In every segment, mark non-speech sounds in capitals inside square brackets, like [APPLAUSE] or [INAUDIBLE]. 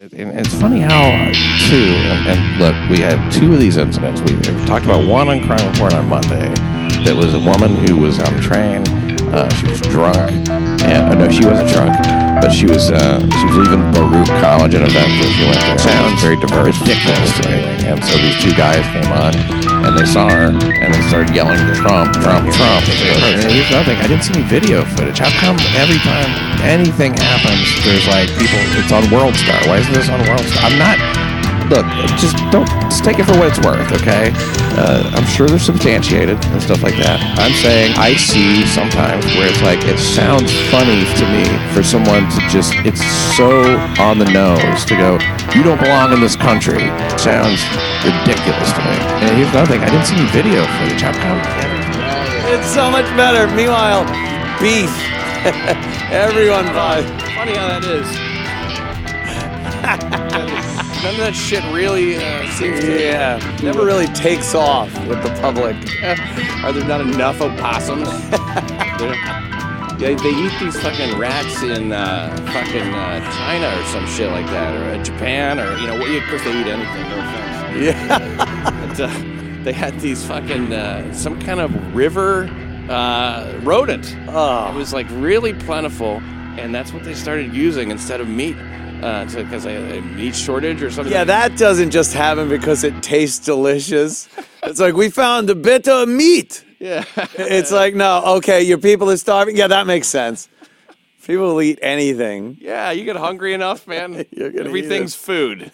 And it's funny how, too, and, and look, we had two of these incidents. We talked about one on Crime Report on Monday. That was a woman who was on a train. Uh, she was drunk, and uh, no, she wasn't drunk, but she was uh, she was leaving Baruch College, an event that she went to. Sounds very diverse, ridiculous. And so these two guys came on, and they saw her, and they started yelling Trump, Trump, Trump. And here's another thing: I didn't see any video footage. How come every time anything happens, there's like people? It's on World Star. Why isn't this on World Star? I'm not look, just don't just take it for what it's worth, okay? Uh, I'm sure they're substantiated and stuff like that. I'm saying I see sometimes where it's like it sounds funny to me for someone to just it's so on the nose to go, you don't belong in this country. Sounds ridiculous to me. And here's another thing, I didn't see any video footage. How come? It's so much better. Meanwhile, beef. [LAUGHS] Everyone buys. Funny how that is. [LAUGHS] None of that shit really uh, seems to. Yeah, never really takes off with the public. [LAUGHS] Are there not enough opossums? [LAUGHS] yeah, they eat these fucking rats in uh, fucking uh, China or some shit like that, or uh, Japan, or you know, of course they eat anything. No offense. Yeah. But, uh, they had these fucking uh, some kind of river uh, rodent. Oh. It was like really plentiful, and that's what they started using instead of meat. Uh, because a meat shortage or something. Yeah, that doesn't just happen because it tastes delicious. It's like we found a bit of meat. Yeah. It's like no, okay, your people are starving. Yeah, that makes sense. People will eat anything. Yeah, you get hungry enough, man. [LAUGHS] You're gonna eat Everything's food.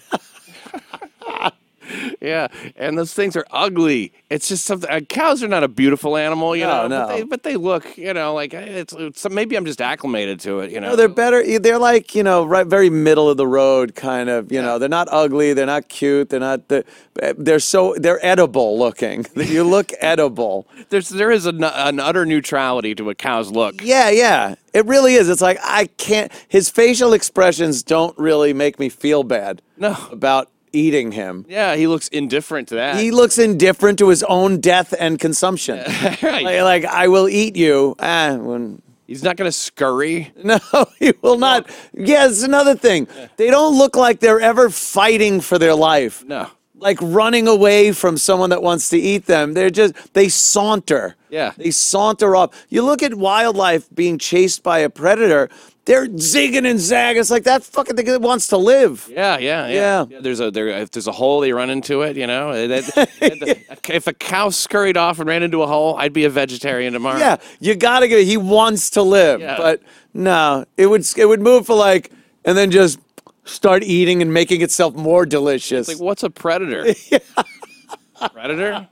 Yeah, and those things are ugly. It's just something. Uh, cows are not a beautiful animal, you No, know. no. But, they, but they look, you know, like it's, it's. Maybe I'm just acclimated to it, you know. No, they're better. They're like you know, right, very middle of the road kind of. You know, they're not ugly. They're not cute. They're not. The, they're so they're edible looking. [LAUGHS] You look edible. There's there is an, an utter neutrality to a cow's look. Yeah, yeah. It really is. It's like I can't. His facial expressions don't really make me feel bad. No. About eating him. Yeah, he looks indifferent to that. He looks indifferent to his own death and consumption. [LAUGHS] Right. like, like, I will eat you. Ah, when, He's not going to scurry. [LAUGHS] no, he will not. Yeah, it's another thing. They don't look like they're ever fighting for their life. No. Like running away from someone that wants to eat them. They're just, they saunter. Yeah. They saunter off. You look at wildlife being chased by a predator, they're zigging and zagging. It's like that fucking thing that wants to live. Yeah, yeah, yeah. Yeah. there's a there if there's a hole, they run into it. You know, That- that- [LAUGHS] if a cow scurried off and ran into a hole, I'd be a vegetarian tomorrow. Yeah, you gotta get. He wants to live, Yeah. but no, it would it would move for like, and then just start eating and making itself more delicious. It's like, what's a predator? [LAUGHS] predator?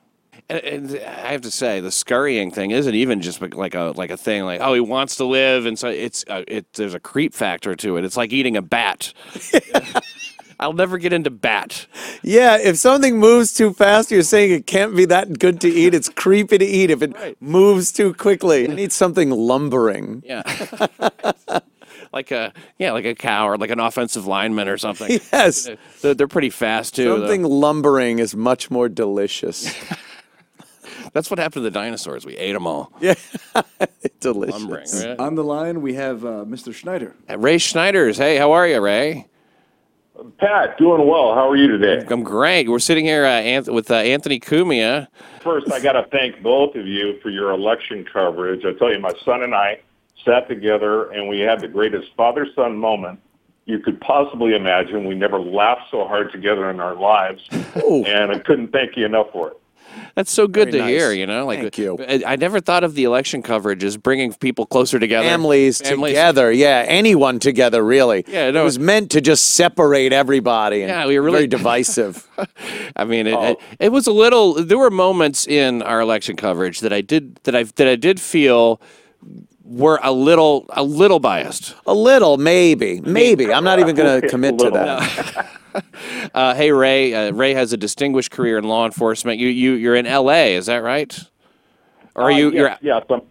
And, I have to say, the scurrying thing isn't even just like a like a thing. Like, oh, he wants to live, and so it's uh, it. There's a creep factor to it. It's like eating a bat. [LAUGHS] I'll never get into bat. yeah, if something moves too fast, you're saying it can't be that good to eat. It's creepy to eat if it Right. moves too quickly. It needs something lumbering. Yeah. [LAUGHS] like a yeah, like a cow or like an offensive lineman or something. [LAUGHS] Yes, They're, they're pretty fast too. though. something lumbering is much more delicious. That's what happened to the dinosaurs. We ate them all. [LAUGHS] yeah, [LAUGHS] delicious. Lumbering. right? On the line, we have uh, Mr. Schneider. Uh, Ray Schneiders. Hey, how are you, Ray? Pat, doing well. How are you today? I'm great. We're sitting here uh, Anth- with uh, Anthony Cumia. First, I got to thank both of you for your election coverage. I tell you, my son and I sat together and we had the greatest father son moment you could possibly imagine. We never laughed so hard together in our lives, and I couldn't thank you enough for it. That's so good Very to nice. hear. You know, like Thank you. I, I never thought of the election coverage as bringing people closer together. families, together. Yeah, anyone together, really. Yeah, no. it was meant to just separate everybody. And Yeah, we were really- very divisive. [LAUGHS] I mean, it, Oh. it, it was a little. There were moments in our election coverage that I did that I that I did feel were a little a little biased. a little, maybe, maybe. I'm not even going [LAUGHS] to commit to that. [LAUGHS] Uh, hey Ray, uh, Ray has a distinguished career in law enforcement. You you you're in L.A. Is that right? Or are Uh, you? yes, yes, I'm,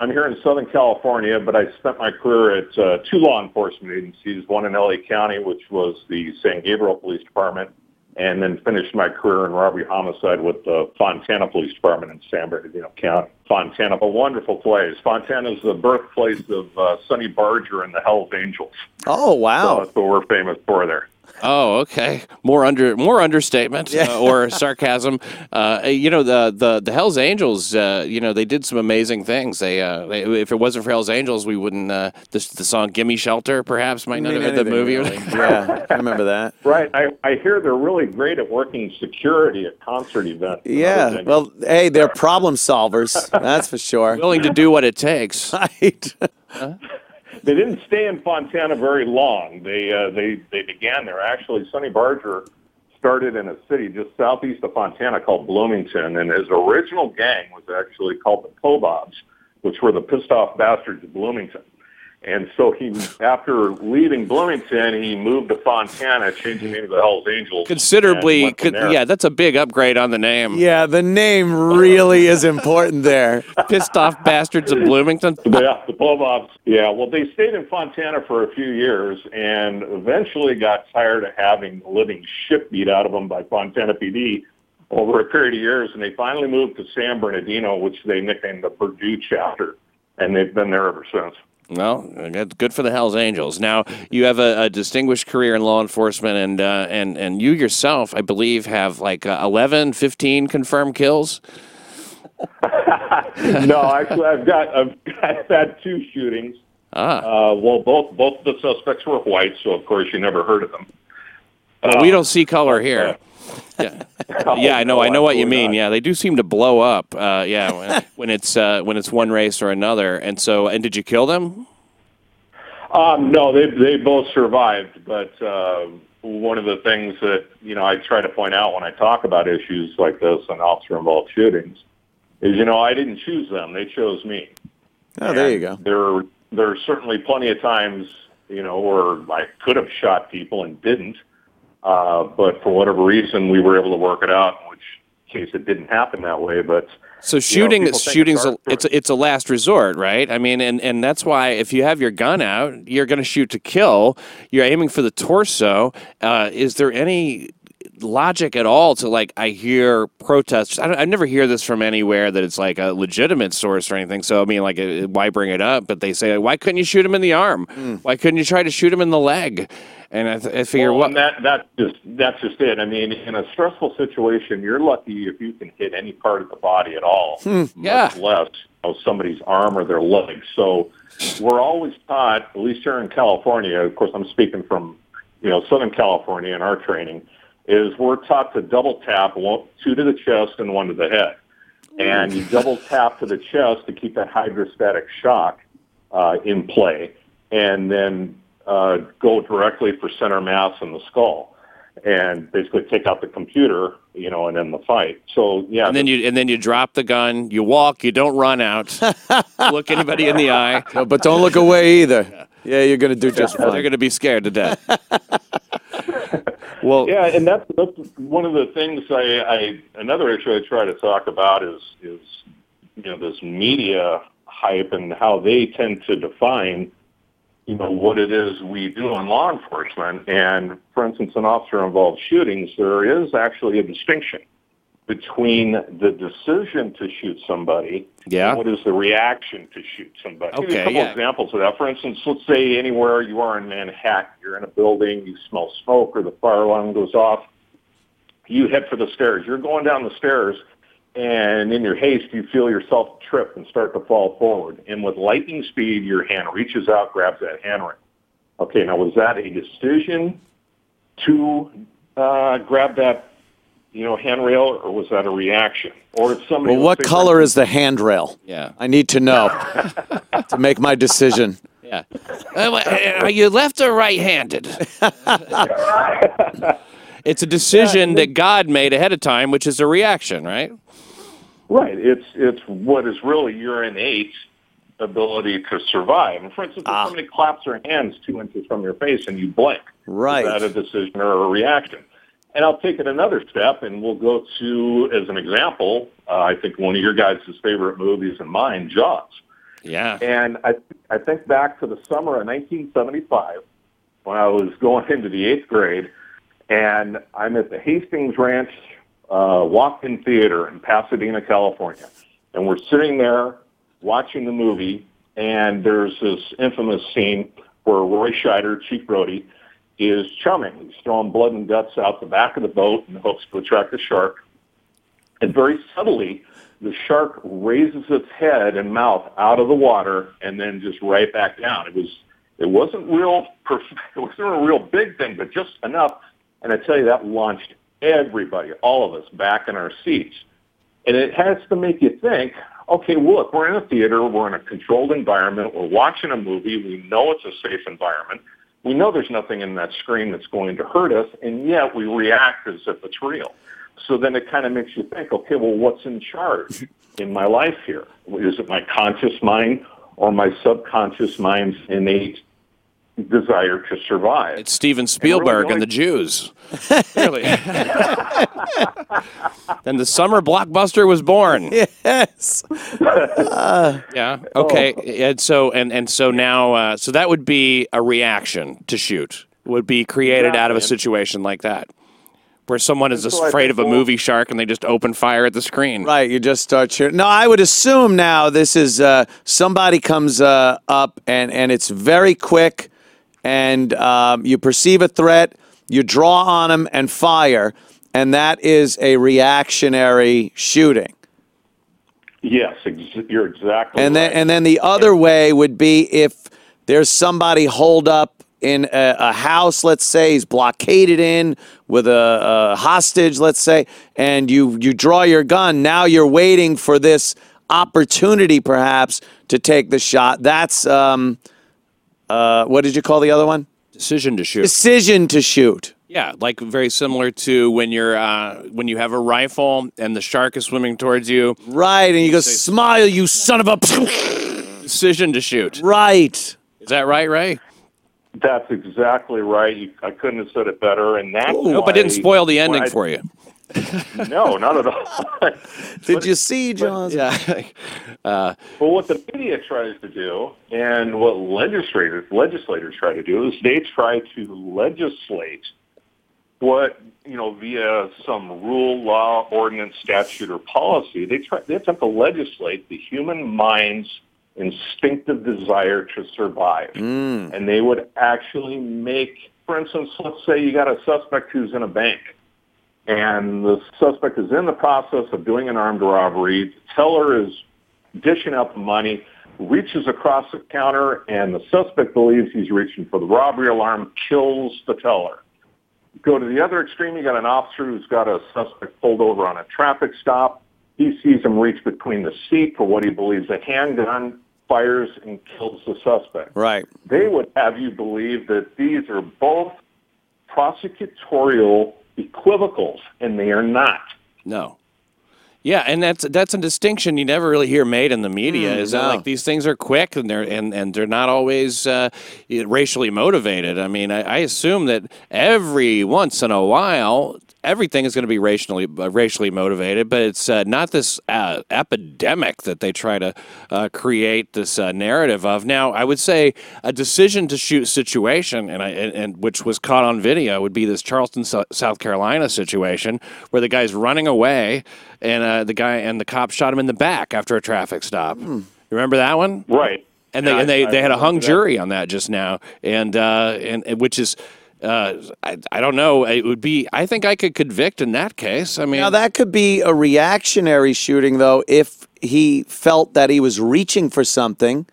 I'm here in Southern California, but I spent my career at uh, two law enforcement agencies, one in LA County, which was the San Gabriel Police Department, and then finished my career in robbery homicide with the Fontana Police Department in San Bernardino County. Fontana, a wonderful place. Fontana is the birthplace of uh, Sonny Barger and the Hell's Angels. Oh So wow! that's what we're famous for there. Oh, okay. More under more understatement uh, or sarcasm. Uh, you know the the the Hell's Angels. Uh, you know they did some amazing things. They, uh, they if it wasn't for Hell's Angels, we wouldn't. Uh, this the song "Gimme Shelter" perhaps might not have had the movie. really. [LAUGHS] yeah, I remember that. Right. I, I hear they're really great at working security at concert events. Yeah. Well, hey, they're problem solvers. That's for sure. Willing to do what it takes. [LAUGHS] Right. They didn't stay in Fontana very long. They uh, they they began there. Actually, Sonny Barger started in a city just southeast of Fontana called Bloomington, and his original gang was actually called the Pobobs, which were the pissed off bastards of Bloomington. And so he, after leaving Bloomington, he moved to Fontana, changing the name to the Hell's Angels. Considerably, and went from could, yeah, that's a big upgrade on the name. Yeah, the name really is important there. [LAUGHS] Pissed off bastards of Bloomington. [LAUGHS] Yeah, the Pobobs. Yeah, well, they stayed in Fontana for a few years and eventually got tired of having the living shit beat out of them by Fontana PD over a period of years, and they finally moved to San Bernardino, which they nicknamed the Berdoo chapter, and they've been there ever since. Well, good for the Hell's Angels. Now you have a, a distinguished career in law enforcement, and uh, and and you yourself, I believe, have like uh, 11, 15 confirmed kills. [LAUGHS] no, actually, I've got I've, I've had two shootings. Ah, Uh, well, both both the suspects were white, so of course you never heard of them. well, we don't see color here. Yeah, yeah, [LAUGHS] yeah, I know, I know what you mean. Yeah, they do seem to blow up. Uh, yeah, when, [LAUGHS] when it's uh, when it's one race or another. And so, and did you kill them? Um, no, they they both survived, but uh, one of the things that you know I try to point out when I talk about issues like this and officer-involved shootings is you know I didn't choose them; they chose me. Oh, there you go. There there are certainly plenty of times you know where I could have shot people and didn't, uh, but for whatever reason we were able to work it out. In which case it didn't happen that way, but. So you know, shooting, shooting's a, it's a, it's a last resort, right? I mean, and, and that's why if you have your gun out, you're going to shoot to kill. You're aiming for the torso. Uh, is there any logic at all to like? I hear protests. I, don't, I never hear this from anywhere that it's like a legitimate source or anything. So I mean, like, why bring it up? But they say, why couldn't you shoot him in the arm? Why couldn't you try to shoot him in the leg? And I, th- I figure, Well, what? and that that's just that's just it. I mean, in a stressful situation, you're lucky if you can hit any part of the body at all. Hmm. Yeah. Much less you know, somebody's arm or their leg. So we're always taught, at least here in California. Of course, I'm speaking from you know Southern California in our training. Is we're taught to double tap one, two to the chest and one to the head, and you double tap to the chest to keep that hydrostatic shock uh, in play, and then uh, go directly for center mass in the skull, and basically take out the computer, you know, and end the fight. So yeah, and then you and then you drop the gun. You walk. You don't run out. [LAUGHS] look anybody in the eye. No, but don't look away either. Yeah, you're going to do just fine. They're going to be scared to death. [LAUGHS] well, yeah, and that's that's one of the things I, I another issue I try to talk about is is you know this media hype and how they tend to define you know what it is we do in law enforcement. And for instance, in officer-involved shootings, there is actually a distinction between the decision to shoot somebody Yeah. and what is the reaction to shoot somebody. I'll give you a couple yeah. examples of that. For instance, let's say anywhere you are in Manhattan, you're in a building, you smell smoke or the fire alarm goes off, you head for the stairs. You're going down the stairs, and in your haste, you feel yourself trip and start to fall forward. And with lightning speed, your hand reaches out, grabs that handrail. Okay, now was that a decision to uh, grab that, you know, handrail, or was that a reaction? Or if somebody, Well, what let's color is the handrail? yeah, I need to know [LAUGHS] to make my decision. yeah. Uh, Are you left or right-handed? [LAUGHS] it's a decision that God made ahead of time, which is a reaction, right? Right. It's it's what is really your innate ability to survive. And for instance, if Ah. somebody claps their hands two inches from your face and you blink, Right. is that a decision or a reaction? And I'll take it another step, and we'll go to, as an example, uh, I think one of your guys' favorite movies and mine, Jaws. Yeah. And I, I think back to the summer of 1975 when I was going [LAUGHS] into the eighth grade, and I'm at the Hastings Ranch uh, walk-in theater in Pasadena, California, and we're sitting there watching the movie, and there's this infamous scene where Roy Scheider, Chief Brody, is chumming. He's throwing blood and guts out the back of the boat in hopes to attract a shark. And very subtly, the shark raises its head and mouth out of the water and then just right back down. It was it wasn't real [LAUGHS] it wasn't a real big thing, but just enough. And I tell you that launched everybody, all of us, back in our seats. And it has to make you think, okay, look, we're in a theater, we're in a controlled environment, we're watching a movie, we know it's a safe environment, we know there's nothing in that screen that's going to hurt us, and yet we react as if it's real. So then it kind of makes you think, okay, well, what's in charge [LAUGHS] in my life here? Is it my conscious mind or my subconscious mind's innate desire to survive? It's Steven Spielberg and, [LAUGHS] really the Jews. Really. and the summer blockbuster was born. Yes. [LAUGHS] Yeah. Okay. And so and and so now uh, so that would be a reaction to shoot would be created out of a situation like that. Where someone is so I afraid of a movie shark and they just open fire at the screen. Right, you just start cheering. No, I would assume now this is uh, somebody comes uh, up and and it's very quick, and um, you perceive a threat, you draw on them and fire, and that is a reactionary shooting. Yes, ex- you're exactly And then and then the other way would be if there's somebody holed up in a, a house, let's say he's blockaded in with a, a hostage, let's say, and you you draw your gun. Now you're waiting for this opportunity, perhaps, to take the shot. That's um, uh, what did you call the other one? Decision to shoot. Decision to shoot. Yeah, like very similar to when you're uh, when you have a rifle and the shark is swimming towards you. Right, and you go, smile, you son of a. Decision to shoot. right. Is that right, Ray? That's exactly right. You, I couldn't have said it better. And that's Nope, I why didn't spoil the ending I- for you. [LAUGHS] No, not at all. Did you see, John? Yeah. [LAUGHS] Uh, but what the media tries to do, and what legislators legislators try to do, is they try to legislate what you know via some rule, law, ordinance, statute, or policy. They try they attempt to legislate the human mind's instinctive desire to survive, mm. and they would actually make, for instance, let's say you got a suspect who's in a bank and the suspect is in the process of doing an armed robbery. The teller is dishing out the money, reaches across the counter, and the suspect believes he's reaching for the robbery alarm, kills the teller. Go to the other extreme, you got an officer who's got a suspect pulled over on a traffic stop. He sees him reach between the seat for what he believes a handgun, fires and kills the suspect Right. they would have you believe that these are both prosecutorial equivocals, and they are not. No. Yeah, and that's that's a distinction you never really hear made in the media. is that like these things are quick and they're and, and they're not always uh, racially motivated. I mean, I, I assume that every once in a while everything is going to be racially uh, racially motivated, but it's uh, not this uh, epidemic that they try to uh, create this uh, narrative of. Now, I would say a decision to shoot situation, and I and, and which was caught on video, would be this Charleston, South Carolina situation where the guy's running away, and uh, the guy and the cop shot him in the back after a traffic stop. You remember that one? Right. and they Yeah, and they, I- they had a hung jury on that just now, and uh, and, and which is. Uh, I, I don't know. It would be. I think I could convict in that case. I mean, Now that could be a reactionary shooting, though, if he felt that he was reaching for something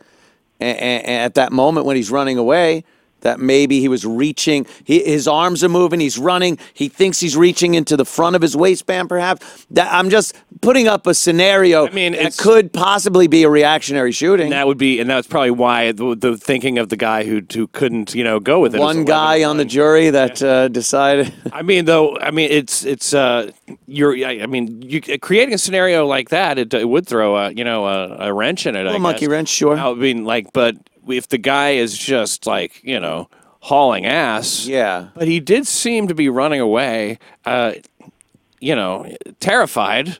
a- a- at that moment when he's running away. That maybe he was reaching, he, his arms are moving, he's running, he thinks he's reaching into the front of his waistband, perhaps. That, I'm just putting up a scenario I mean, it could possibly be a reactionary shooting. And that would be, and that's probably why the, the thinking of the guy who who couldn't, you know, go with it. One guy on the jury that uh, decided. [LAUGHS] I mean, though, I mean, it's it's uh, you're. I I mean, you creating a scenario like that, it, it would throw a you know a, a wrench in it. I A monkey wrench, sure. I mean, like, but if the guy is just like you know hauling ass, Yeah. But he did seem to be running away. Uh, you know, terrified.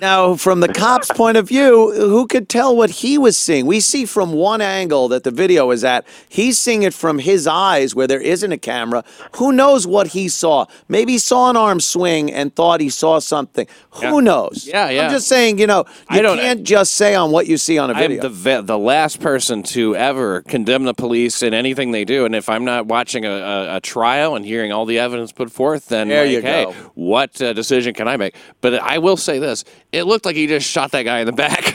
Now, from the cop's point of view, who could tell what he was seeing? We see from one angle that the video is at. He's seeing it from his eyes where there isn't a camera. Who knows what he saw? Maybe he saw an arm swing and thought he saw something. Who Yeah. knows? Yeah, yeah. I'm just saying, you know, you I can't just say on what you see on a I'm video. the ve- the last person to ever condemn the police in anything they do, and if I'm not watching a, a, a trial and hearing all the evidence put forth, then There like, you hey, go. what uh, decision can I make? But I will say this: it looked like he just shot that guy in the back.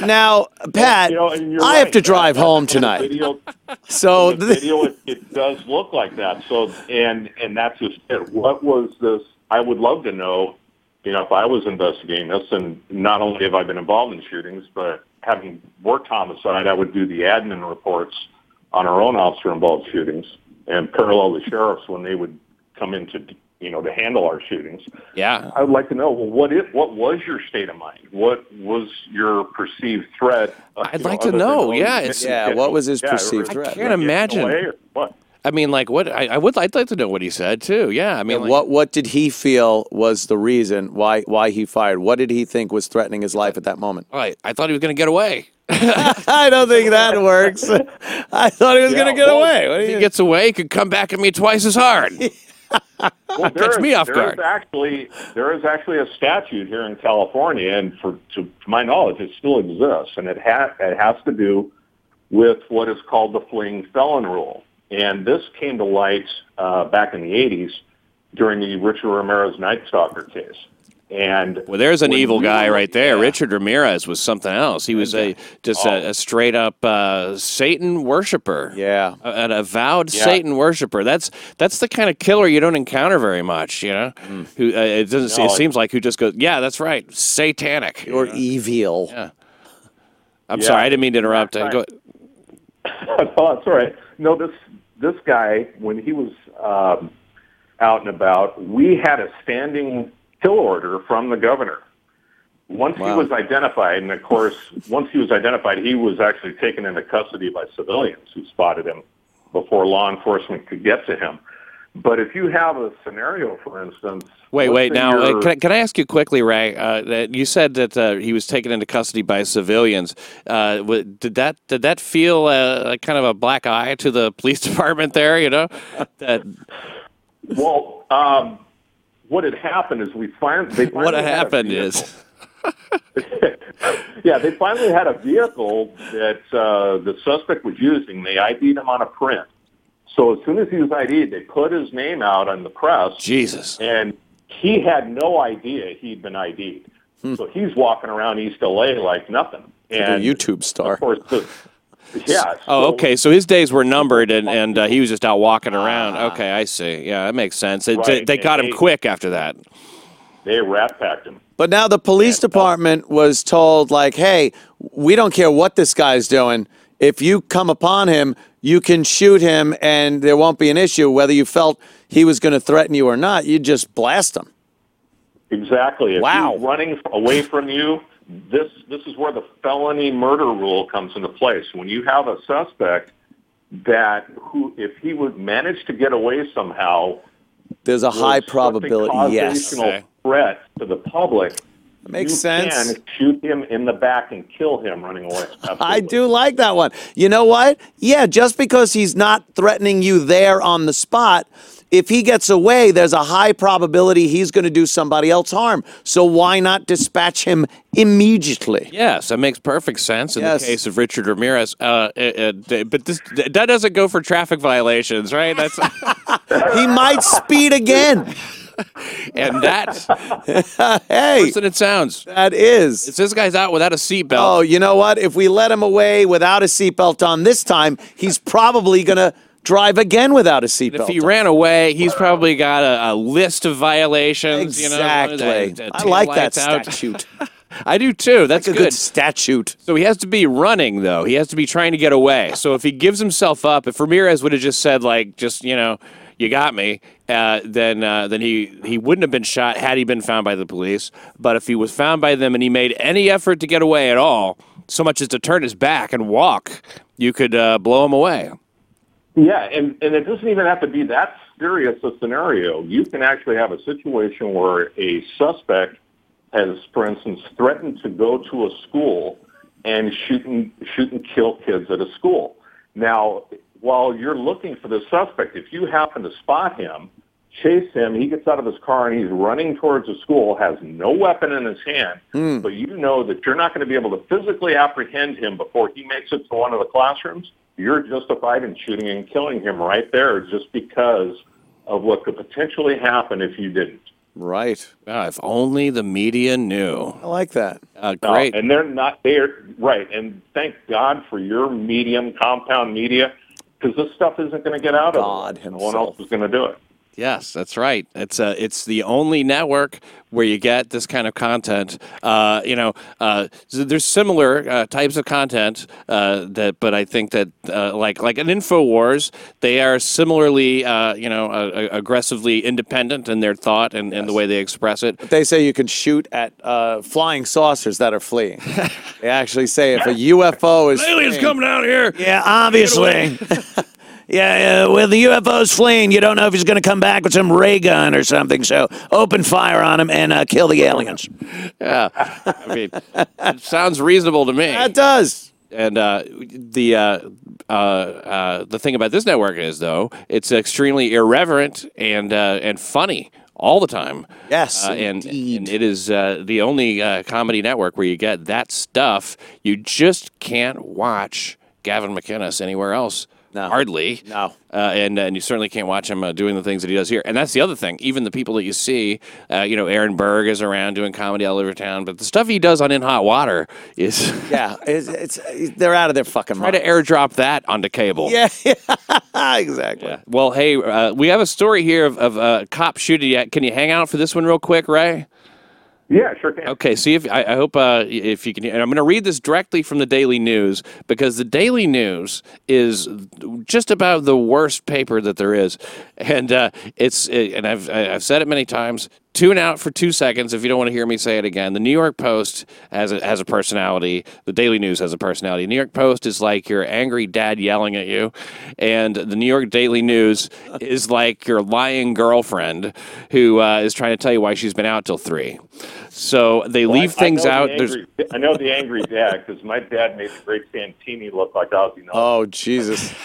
[LAUGHS] now, Pat, You know, and you're I have right. to drive home In the tonight. Video, So the th- video it, it does look like that. So and and that's just it. What was this? I would love to know. You know, if I was investigating this, and not only have I been involved in shootings, but having worked homicide, I would do the admin reports on our own officer-involved shootings and parallel the sheriffs when they would come in to you know to handle our shootings. yeah, I would like to know well, what if what was your state of mind? What was your perceived threat? uh, I'd you like to know. Yeah, it's- Yeah, getting- what was his yeah, perceived threat? I can't getting imagine. what? I mean, like what I, I would I'd like to know what he said too. Yeah, I mean, like, what what did he feel was the reason why why he fired? What did he think was threatening his life at that moment? I, I thought he was going to get away. [LAUGHS] I don't think that works. [LAUGHS] I thought he was Yeah, going to get well, away. What If he you- gets away, he could come back at me twice as hard. [LAUGHS] Well, Catch is- me off there guard. is actually there is actually a statute here in California, and for to, to my knowledge, it still exists, and it ha- it has to do with what is called the fleeing felon rule. And this came to light uh, back in the '80s during the Richard Ramirez Night Stalker case. And Well, there's an evil we guy were right there. at- Richard Ramirez was something else. He was a just a, a straight up uh, Satan worshiper. Yeah. A- an avowed Yeah. Satan worshiper. That's that's the kind of killer you don't encounter very much. You know, who uh, it doesn't. No, it it- seems like who just goes, yeah, that's right, satanic. or evil. Yeah. I'm Yeah. sorry, I didn't mean to interrupt. Go, [LAUGHS] oh, that's all right. No, this this guy when he was um, out and about, we had a standing kill order from the governor. Once Wow. he was identified, and of course, [LAUGHS] once he was identified, he was actually taken into custody by civilians who spotted him before law enforcement could get to him. But if you have a scenario, for instance, Wait, wait. Now, uh, can, I, can I ask you quickly, Ray? Uh, that you said that uh, he was taken into custody by civilians. Uh, did that did that feel uh, kind of a black eye to the [LAUGHS] police [LAUGHS] department there? You know, that well, um, what had happened is we they [LAUGHS] finally what had happened is [LAUGHS] yeah, they finally had a vehicle that uh, the suspect was using. They ID'd him on a print. So as soon as he was ID'd, they put his name out on the press, Jesus. and he had no idea he'd been ID'd. So he's walking around East LA like nothing. Like a YouTube star. Of course, the, yeah. Oh, so- okay. So his days were numbered, and and uh, he was just out walking around. Okay, I see. Yeah, that makes sense. It, Right, They got him they- quick after that. They rat packed him. But now the police department was told, like, hey, we don't care what this guy's doing. If you come upon him, you can shoot him and there won't be an issue. Whether you felt he was going to threaten you or not, you just blast him. Exactly. If Wow. he's running away from you, this this is where the felony murder rule comes into place. When you have a suspect that who, if he would manage to get away somehow, There's a high probability. Yes. Okay. threat to the public. That Makes you sense. Can shoot him in the back and kill him running away. [LAUGHS] I do like that one. You know what? Yeah, just because he's not threatening you there on the spot, if he gets away, there's a high probability he's going to do somebody else harm. So why not dispatch him immediately? Yes, that makes perfect sense in Yes. the case of Richard Ramirez. Uh, uh, uh, but this that doesn't go for traffic violations, right? That's [LAUGHS] He might speed again. and that [LAUGHS] Hey, than it sounds. that is. It's this guy's out without a seatbelt. Oh, you know what? If we let him away without a seatbelt on this time, he's probably going to drive again without a seatbelt. If he on. ran away, he's probably got a, a list of violations. Exactly. You know, I like that out. statute. [LAUGHS] I do too. That's It's a good. good statute. So he has to be running though. He has to be trying to get away. So if he gives himself up, if Ramirez would have just said like, just you know, you got me, uh, then uh, then he he wouldn't have been shot had he been found by the police. But if he was found by them and he made any effort to get away at all, so much as to turn his back and walk, you could uh, blow him away. Yeah, and, and it doesn't even have to be that serious a scenario. You can actually have a situation where a suspect has, for instance, threatened to go to a school and shoot and, shoot and kill kids at a school. Now, while you're looking for the suspect, if you happen to spot him, chase him, he gets out of his car and he's running towards the school, has no weapon in his hand, hmm. but you know that you're not going to be able to physically apprehend him before he makes it to one of the classrooms, you're justified in shooting and killing him right there just because of what could potentially happen if you didn't. Right. Ah, if only the media knew. I like that. Uh, No, great. and they're not there, right? And thank God for your medium compound media, because this stuff isn't going to get out God of it. No one himself. else is going to do it. Yes, that's right. It's uh, it's the only network where you get this kind of content. Uh, you know, uh, there's similar uh, types of content uh, that, but I think that uh, like like an Infowars, they are similarly, uh, you know, uh, aggressively independent in their thought and, and the way they express it. They say you can shoot at uh, flying saucers that are fleeing. [LAUGHS] they actually say if a UFO is Aliens fleeing- come down here. Yeah, obviously. [LAUGHS] yeah, yeah, well, the UFO's fleeing. You don't know if he's going to come back with some ray gun or something. So open fire on him and uh, kill the aliens. Yeah, I mean, it sounds reasonable to me. That does. And uh, the uh, uh, uh, the thing about this network is, though, it's extremely irreverent and uh, and funny all the time. Yes, uh, and, and it is uh, the only uh, comedy network where you get that stuff. You just can't watch Gavin McInnes anywhere else. No. Hardly. No. Uh, and and you certainly can't watch him uh, doing the things that he does here. And that's the other thing. Even the people that you see, uh, you know, Aaron Berg is around doing comedy all over town, but the stuff he does on In Hot Water is [LAUGHS] Yeah, it's, it's they're out of their fucking mind. try mind. to airdrop that onto cable. yeah, yeah, [LAUGHS] exactly. Yeah. Well, hey, uh, we have a story here of, of uh, cop shooting. Can you hang out for this one real quick, Ray? Yeah, sure can. Okay. See if I, I hope uh, if you can. And I'm going to read this directly from the Daily News because the Daily News is just about the worst paper that there is, and uh, it's and I've I've said it many times. Tune out for two seconds if you don't want to hear me say it again. The New York Post has a, has a personality. The Daily News has a personality. New York Post is like your angry dad yelling at you, and the New York Daily News [LAUGHS] is like your lying girlfriend who uh, is trying to tell you why she's been out till three. So they Well, I- leave things I out. the angry- I know the angry dad because my dad made the great Santini look like Ozzy. Oh Jesus! [LAUGHS]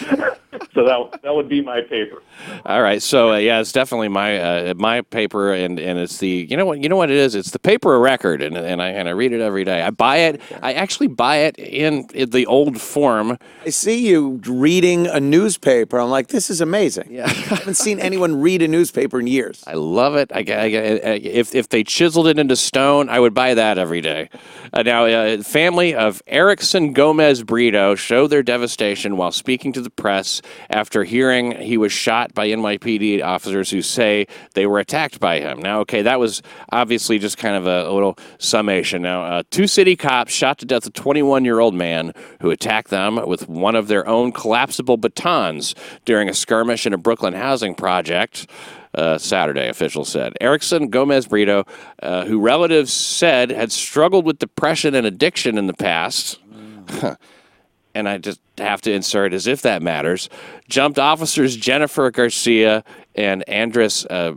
So that that would be my paper. all right. So uh, yeah, it's definitely my uh, my paper, and, and it's the you know what you know what it is. It's the paper of record, and and I and I read it every day. I buy it. I actually buy it in, in the old form. I see you reading a newspaper. I'm like, this is amazing. Yeah, I haven't seen anyone read a newspaper in years. I love it. I, I, I- if if they chiseled it into stone, I would buy that every day. Uh, now, uh, family of Erickson Gomez Brito showed their devastation while speaking to the press after hearing he was shot by NYPD officers who say they were attacked by him. Now, okay, that was obviously just kind of a, a little summation. Now, uh, two city cops shot to death a 21 year old man who attacked them with one of their own collapsible batons during a skirmish in a Brooklyn housing project uh, Saturday, officials said. Erickson Gomez Brito, uh, who relatives said had struggled with depression and addiction in the past. [LAUGHS] [LAUGHS] and I just have to insert, as if that matters, jumped officers Jennifer Garcia and Andres uh,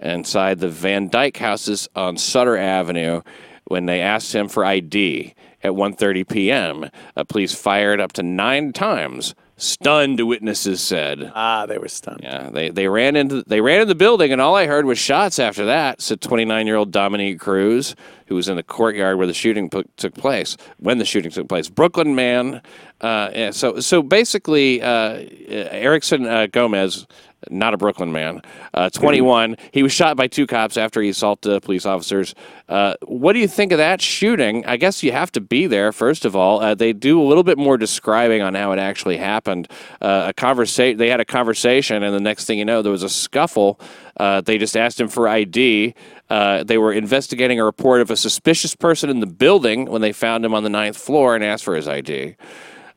inside the Van Dyke houses on Sutter Avenue when they asked him for ID at 1.30 p.m. Uh, police fired up to nine times. Stunned witnesses said. Ah, they were stunned. Yeah, they, they ran into they ran into the building, and all I heard was shots after that. Said 29 year old Dominique Cruz, who was in the courtyard where the shooting pu- took place when the shooting took place. Brooklyn man. Uh, yeah, so so basically, uh, Erickson uh, Gomez. Not a Brooklyn man. Uh, 21. He was shot by two cops after he assaulted police officers. Uh, what do you think of that shooting? I guess you have to be there, first of all. Uh, they do a little bit more describing on how it actually happened. Uh, a conversation. They had a conversation, and the next thing you know, there was a scuffle. Uh, they just asked him for ID. Uh, they were investigating a report of a suspicious person in the building when they found him on the ninth floor and asked for his ID.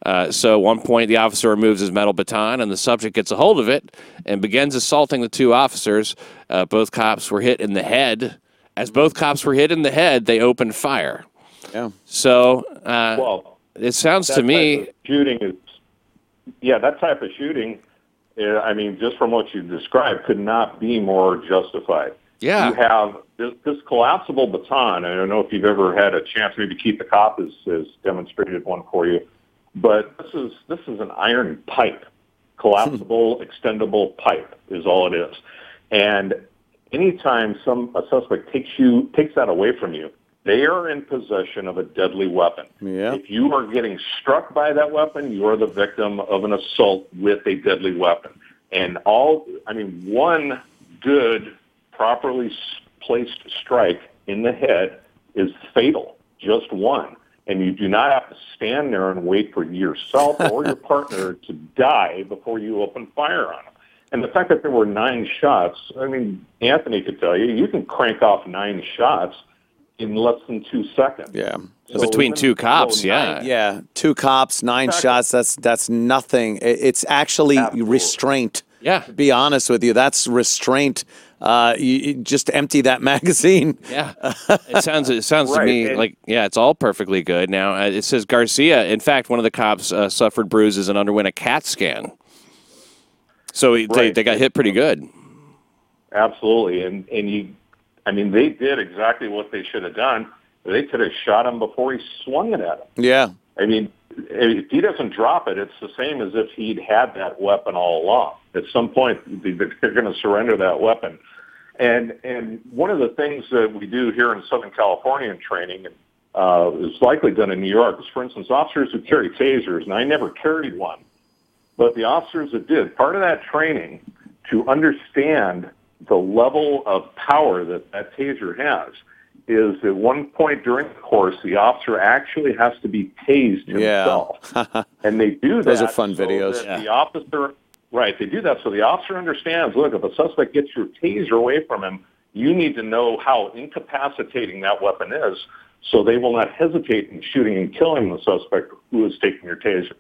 Uh, so at one point, the officer removes his metal baton, and the subject gets a hold of it and begins assaulting the two officers. Uh, both cops were hit in the head. As both cops were hit in the head, they opened fire. Yeah. So uh, Well, it sounds to me shooting is yeah, that type of shooting, uh, I mean, just from what you described, could not be more justified. Yeah. You have this, this collapsible baton. I don't know if you've ever had a chance. Maybe Keith the cop has, has demonstrated one for you, but this is this is an iron pipe, collapsible, hmm. extendable pipe is all it is. And anytime some a suspect takes you takes that away from you, they are in possession of a deadly weapon. Yeah. If you are getting struck by that weapon, you are the victim of an assault with a deadly weapon. And all, I mean, one good, properly s- placed strike in the head is fatal. Just one. And you do not have to stand there and wait for yourself or your [LAUGHS] partner to die before you open fire on them. And the fact that there were nine shots, I mean, Anthony could tell you, you can crank off nine shots in less than two seconds. Yeah. So Between two though cops, nine- yeah. Yeah, two cops, nine Exactly. shots. That's that's nothing. It's actually Absolutely. restraint. Yeah. To be honest with you, that's restraint. Uh, you, just empty that [LAUGHS] magazine. Yeah, it sounds it sounds to me and- like yeah, it's all perfectly good. Now uh, it says Garcia. In fact, one of the cops uh, suffered bruises and underwent a CAT scan. So he, they Right. they got hit pretty good. Absolutely, and and you, I mean, they did exactly what they should have done. They could have shot him before he swung it at him. Yeah. I mean, if he doesn't drop it, it's the same as if he'd had that weapon all along. At some point, [LAUGHS] they're going to surrender that weapon. And and one of the things that we do here in Southern California in training, and uh, is likely done in New York, is, for instance, officers who carry tasers, and I never carried one, but the officers that did, part of that training to understand the level of power that that taser has is at one point during the course, the officer actually has to be tased Yeah. himself. [LAUGHS] and they do that. Those are fun so videos. that The officer, right, they do that so the officer understands, look, if a suspect gets your taser away from him, you need to know how incapacitating that weapon is so they will not hesitate in shooting and killing the suspect who is taking your taser.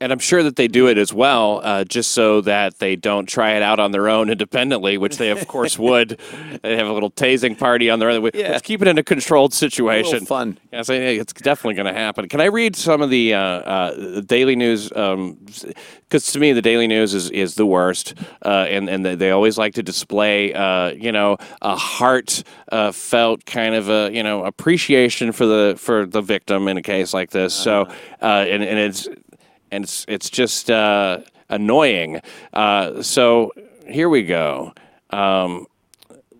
And I'm sure that they do it as well, uh, just so that they don't try it out on their own independently, which they of course [LAUGHS] would. They have a little tasing party on their own. Yeah. Let's keep it in a controlled situation. fun. Yeah, so, it's definitely going to happen. Can I read some of the uh, uh, Daily News? Because to me, the Daily News is, is the worst, uh, and and they- always like to display, uh, you know, a heart uh, felt kind of a you know appreciation for the for the victim in a case like this. So, uh, and and it's and it's it's just uh, annoying. Uh, so here we go. Um,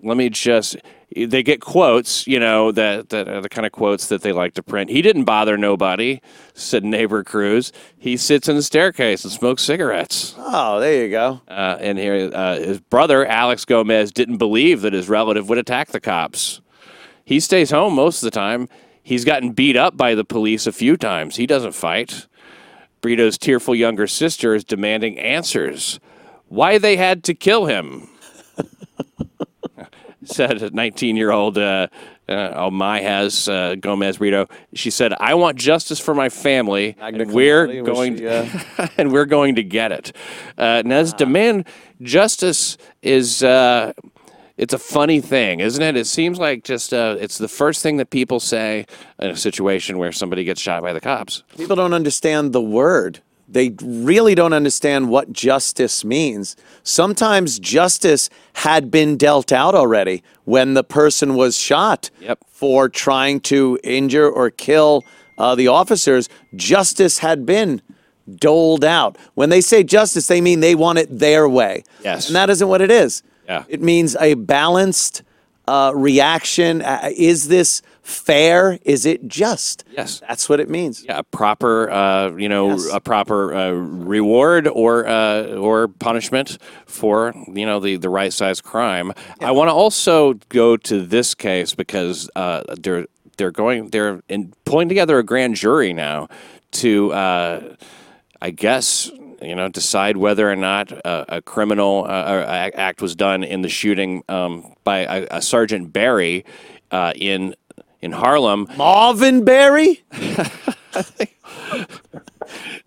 let me just. They get quotes, you know, that, that are the kind of quotes that they like to print. He didn't bother nobody, said neighbor Cruz. He sits in the staircase and smokes cigarettes. Oh, there you go. Uh, and here, uh, his brother, Alex Gomez, didn't believe that his relative would attack the cops. He stays home most of the time. He's gotten beat up by the police a few times. He doesn't fight. Brito's tearful younger sister is demanding answers. Why they had to kill him? [LAUGHS] said a 19 year old uh, uh, Almay uh, Gomez Brito. She said, "I want justice for my family, and we're cum laude, was going, she, uh, [LAUGHS] and we're going to get it." Uh, now, this demand justice is. Uh, it's a funny thing, isn't it? It seems like just uh, it's the first thing that people say in a situation where somebody gets shot by the cops. People don't understand the word. They really don't understand what justice means. Sometimes justice had been dealt out already when the person was shot Yep. for trying to injure or kill uh, the officers. Justice had been doled out. When they say justice, they mean they want it their way. Yes. And that isn't what it is. Yeah. It means a balanced uh, reaction. Uh, is this fair? Is it just? Yes. That's what it means. Yeah, a proper, uh, you know, Yes. a proper uh, reward or uh, or punishment for you know the the right size crime. I want to also go to this case because uh, they're they're going they're in, pulling together a grand jury now to, uh, I guess. You know, decide whether or not uh, a criminal uh, act was done in the shooting um, by a, a Sergeant Barry uh, in in Harlem. Marvin Barry. [LAUGHS]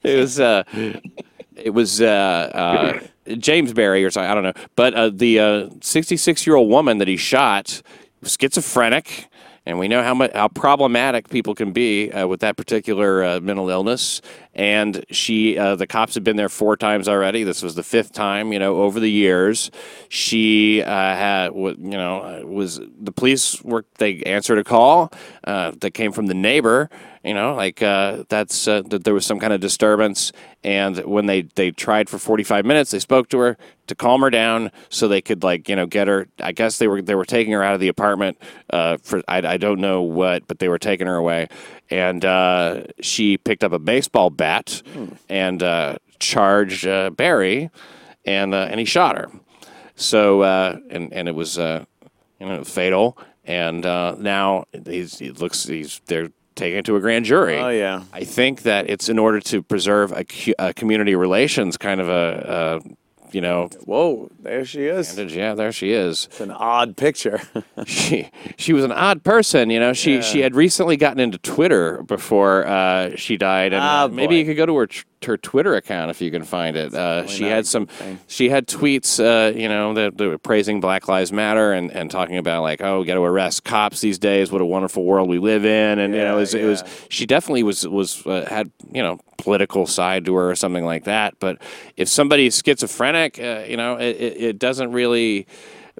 It was uh, it was uh, uh, James Barry or something. I don't know, but uh, the 66 year old woman that he shot was schizophrenic, and we know how much how problematic people can be uh, with that particular uh, mental illness. And she uh, the cops had been there four times already. This was the fifth time, you know, over the years. She uh, had, you know, was the police were they answered a call uh, that came from the neighbor. You know, like uh, that's uh, that there was some kind of disturbance, and when they they tried for forty five minutes, they spoke to her to calm her down so they could like you know get her. I guess they were they were taking her out of the apartment uh, for I, I don't know what, but they were taking her away, and she picked up a baseball bat and uh, charged uh, Barry, and uh, and he shot her. So uh, and and it was uh, you know fatal. And uh, now he's, he looks he's they're taking it to a grand jury. Oh, yeah. I think that it's in order to preserve a, cu- a community relations kind of a, a you know Whoa, there she is. Yeah, there she is. It's an odd picture. [LAUGHS] she she was an odd person. You know, she she had recently gotten into Twitter before uh, she died, and Ah, uh, maybe boy. you could go to her her Twitter account if you can find it. Uh, she had some she had tweets, uh, you know, that, that were praising Black Lives Matter and, and talking about like, oh, we got to arrest cops these days. What a wonderful world we live in, and you know, it was, it was she definitely was was uh, had you know political side to her or something like that. But if somebody's schizophrenic, uh, you know, it, it, it doesn't really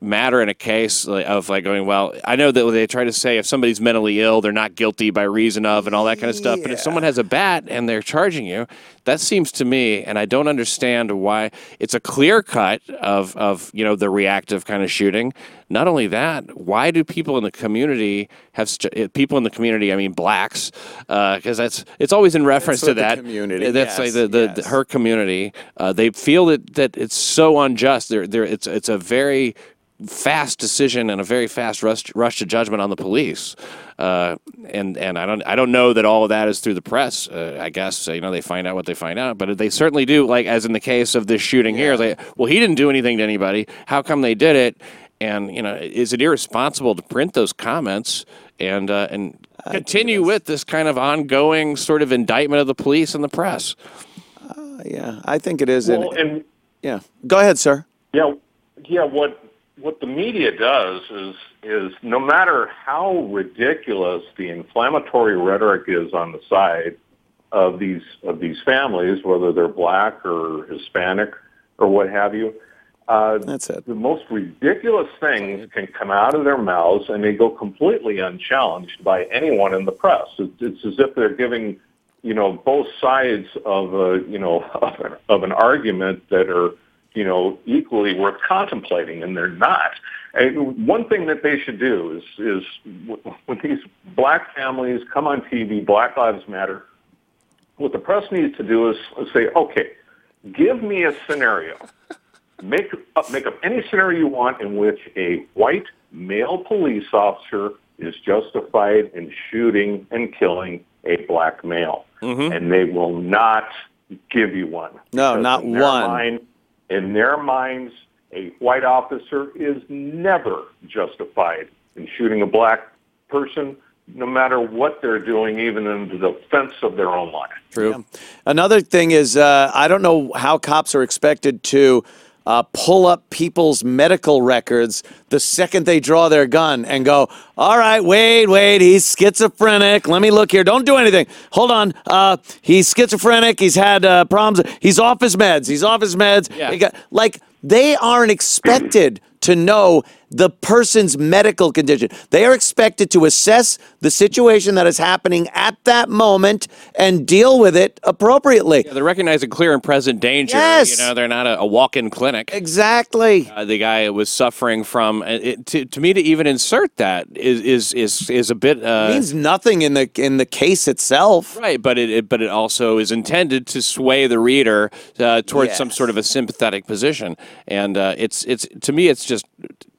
matter in a case of like going well i know that they try to say if somebody's mentally ill they're not guilty by reason of and all that kind of stuff. But if someone has a bat and they're charging you that seems to me and i don't understand why it's a clear cut of of you know the reactive kind of shooting not only that why do people in the community have st- uh, people in the community i mean blacks because that's it's always in reference what to the that community- that's yes, the, the, the yes. her community uh, they feel that that it's so unjust they're, they're, it's it's a very fast decision and a very fast rush, rush to judgment on the police. Uh, and and I don't I don't know that all of that is through the press. Uh, I guess you know they find out what they find out, but they certainly do. Like as in the case of this shooting here, they well he didn't do anything to anybody. How come they did it? And you know, is it irresponsible to print those comments and uh, and continue with this kind of ongoing sort of indictment of the police and the press? yeah, I think it is. in- Well, and yeah, go ahead, sir. Yeah, yeah. What what the media does is is no matter how ridiculous the inflammatory rhetoric is on the side of these of these families, whether they're black or Hispanic or what have you, uh, That's it. the most ridiculous things can come out of their mouths and they go completely unchallenged by anyone in the press. It's, it's as if they're giving, you know, both sides of a, you know, of an, of an argument that are, you know, equally worth contemplating, and they're not. And one thing that they should do is, is w- when these black families come on TV, Black Lives Matter, what the press needs to do is say, okay, give me a scenario make up, make up any scenario you want in which a white male police officer is justified in shooting and killing a black male, and they will not give you one. No, not in one. mind- in their minds, a white officer is never justified in shooting a black person, no matter what they're doing, even in the defense of their own life. True. Another thing is, uh, I don't know how cops are expected to uh, pull up people's medical records the second they draw their gun and go, all right, wait, wait, he's schizophrenic. Let me look here. Don't do anything. Hold on. Uh, he's schizophrenic. He's had uh, problems. He's off his meds. He's off his meds. Yeah. Got- like, they aren't expected to know the person's medical condition. They are expected to assess the situation that is happening at that moment and deal with it appropriately. They're recognizing clear and present danger. Yes. You know, they're not a, a walk-in clinic. Exactly. Uh, the guy was suffering from. uh, It, to, to me, to even insert that is is is, is a bit uh, means nothing in the in the case itself. right, but it, it but it also is intended to sway the reader uh, towards some sort of a sympathetic position, and uh, it's it's to me it's just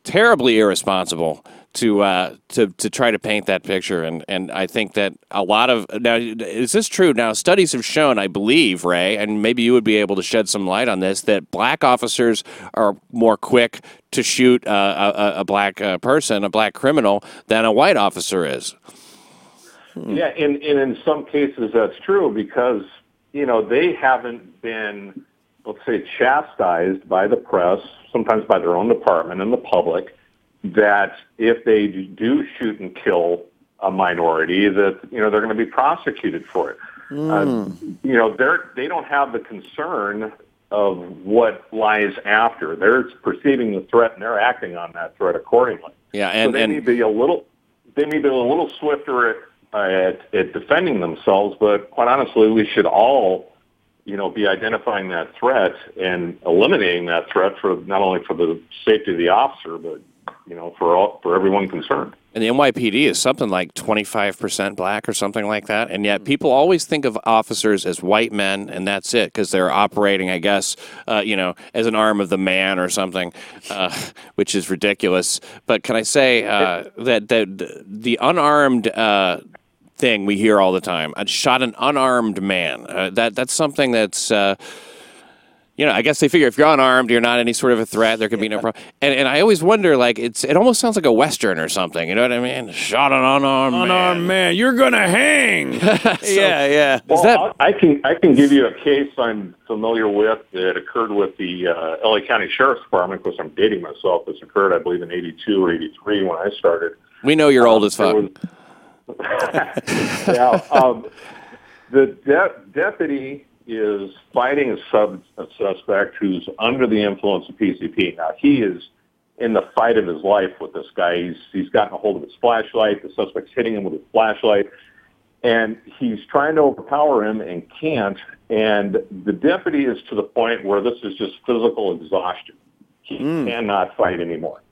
terribly irresponsible to uh, to to try to paint that picture, and and I think that a lot of now is this true? Now studies have shown, I believe, Ray, and maybe you would be able to shed some light on this, that black officers are more quick to shoot uh, a, a- black uh, person, a black criminal, than a white officer is. Yeah, and, and in some cases that's true because, you know, they haven't been, let's say, chastised by the press, sometimes by their own department and the public, that if they do shoot and kill a minority, that, you know, they're going to be prosecuted for it. Uh, you know, they're they don't have the concern of what lies after. They're perceiving the threat and they're acting on that threat accordingly. Yeah, so and they need to be a little they need to be a little swifter at, uh, at at defending themselves. But quite honestly, we should all you know be identifying that threat and eliminating that threat for not only for the safety of the officer, but you know for all for everyone concerned. And the NYPD is something like 25% black or something like that. And yet people always think of officers as white men and that's it because they're operating, I guess, uh, you know, as an arm of the man or something, uh, [LAUGHS] which is ridiculous. But can I say uh, that, that the unarmed uh, thing we hear all the time, I shot an unarmed man. Uh, that That's something that's. Uh, you know, I guess they figure if you're unarmed, you're not any sort of a threat. There could be no problem. And, and I always wonder, like, it's it almost sounds like a western or something. You know what I mean? Shot an unarmed Unarmed man. man, you're gonna hang. [LAUGHS] yeah, yeah. Well, that- I can I can give you a case I'm familiar with that occurred with the uh, LA County Sheriff's Department. Of course, I'm dating myself. This occurred, I believe, in '82 or '83 when I started. We know you're old as There fuck. [LAUGHS] yeah, um, the de- deputy is fighting a, sub- a suspect who's under the influence of PCP. Now he is in the fight of his life with this guy. He's he's gotten a hold of his flashlight. The suspect's hitting him with his flashlight, and he's trying to overpower him and can't. And the deputy is to the point where this is just physical exhaustion. He cannot fight anymore.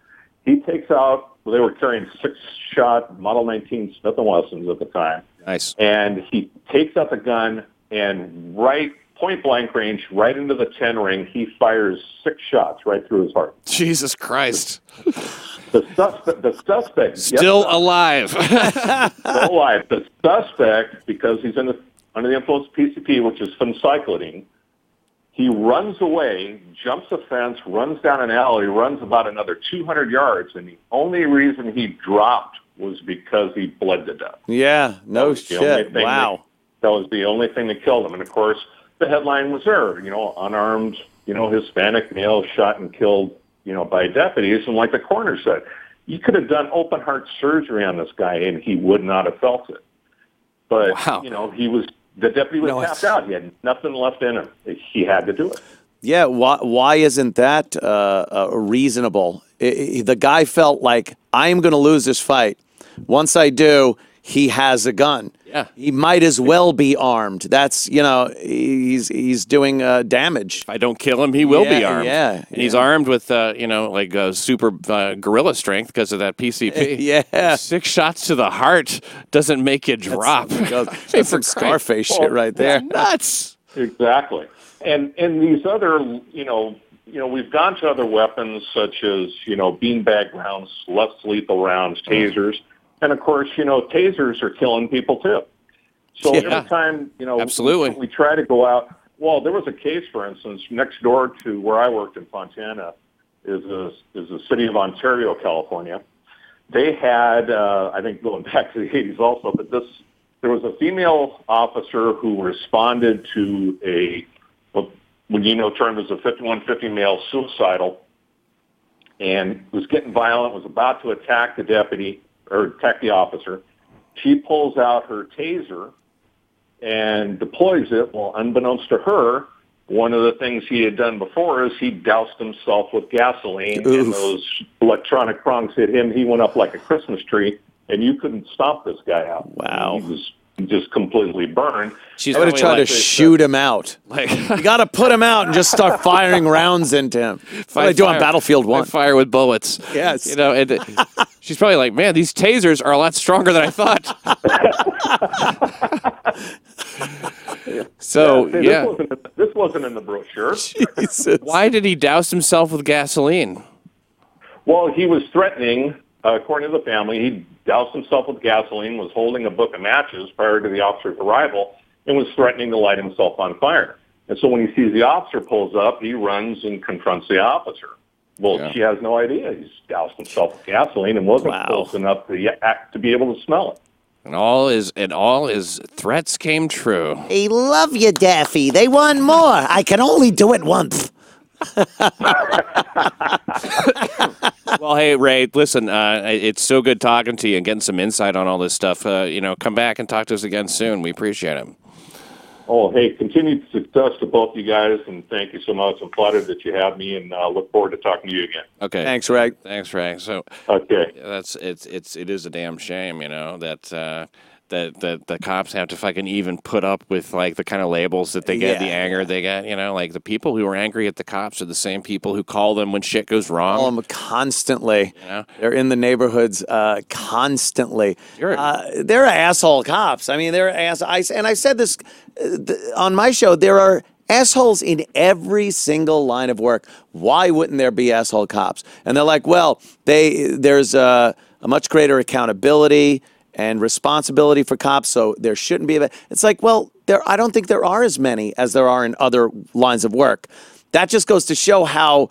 He takes out. Well, they were carrying six-shot Model 19 Smith and Wessons at the time Nice. and he takes out the gun and right point blank range, right into the ten ring, he fires six shots right through his heart. Jesus Christ. The suspect, the suspect, yes, Still alive. [LAUGHS] still alive. The suspect, because he's in the, under the influence of PCP, which is phencyclidine, he runs away, jumps a fence, runs down an alley, runs about another 200 yards, and the only reason he dropped was because he bled to death. Yeah, no was the only shit. Wow. That was the only thing that killed him. And of course, the headline was there, you know, unarmed, you know, Hispanic male shot and killed, you know, by deputies. And like the coroner said, you could have done open heart surgery on this guy and he would not have felt it. But, Wow. you know, he was, the deputy was No, tapped out. He had nothing left in him. He had to do it. Yeah, why, why isn't that uh, uh, reasonable? I- I- the guy felt like I am going to lose this fight. Once I do, he has a gun. Yeah. he might as well be armed. That's you know he's he's doing uh, damage. if I don't kill him, he will be armed. yeah, And he's yeah. armed with, uh, you know, like uh, super uh, gorilla strength because of that PCP. [LAUGHS] Yeah. Six shots to the heart doesn't make you drop. [LAUGHS] [LAUGHS] That's, Hey, that's for some Scarface shit right there. Nuts. Exactly. And and these other, you know, you know, we've gone to other weapons such as, you know, beanbag rounds, less lethal rounds, tasers, and of course, you know, tasers are killing people too. So Yeah. every time, you know, Absolutely. we, try to go out. Well, there was a case, for instance, next door to where I worked in Fontana, is a is the city of Ontario, California. They had, uh, I think, going [LAUGHS] back to the '80s also, but this there was a female officer who responded to a what what you know termed as a 5150 male suicidal, and was getting violent, was about to attack the deputy or attack the officer. She pulls out her taser and deploys it. Well, unbeknownst to her, one of the things he had done before is he doused himself with gasoline, Oof. and those electronic prongs hit him. He went up like a Christmas tree, and you couldn't stop this guy out. Wow. he was just completely burned. She's I would have tried to like- shoot him out. Like, [LAUGHS] You got to put him out and just start firing rounds into him. That's what I do on fire- Battlefield I One. fire with bullets. Yes. You know, and uh, [LAUGHS] she's probably like, man, these tasers are a lot stronger than I thought. so, See, yeah. This wasn't, this wasn't in the brochure. Jesus. Why did he douse himself with gasoline? Well, he was threatening, uh, according to the family, he doused himself with gasoline, was holding a book of matches prior to the officer's arrival, and was threatening to light himself on fire. And so when he sees the officer pulls up, he runs and confronts the officer. Well, Yeah. she has no idea. He's doused himself with gasoline and wasn't Wow. close enough to, act, to be able to smell it. And all his and all his threats came true. They love you, Daffy. They want more. I can only do it once. [LAUGHS] Well, hey Ray, listen, uh, it's so good talking to you and getting some insight on all this stuff. Uh, you know, come back and talk to us again soon. We appreciate it. Oh, hey, continued success to both you guys, and thank you so much. I'm flattered that you have me, and uh, look forward to talking to you again. Okay. Thanks, Reg. Thanks, Ray. So Okay. that's it's it's it is a damn shame, you know, that uh that, that the cops have to fucking even put up with like the kind of labels that they get, the Yeah, anger they get. You know, like the people who are angry at the cops are the same people who call them when shit goes wrong. Call them constantly. know? They're in the neighborhoods uh, constantly. Uh, they're asshole cops. I mean, they're ass. I, and I said this uh, on my show. There are assholes in every single line of work. Why wouldn't there be asshole cops? And they're like, well, they there's a, a much greater accountability and responsibility for cops, so there shouldn't be. A, it's like, well, there. I don't think there are as many as there are in other lines of work. That just goes to show how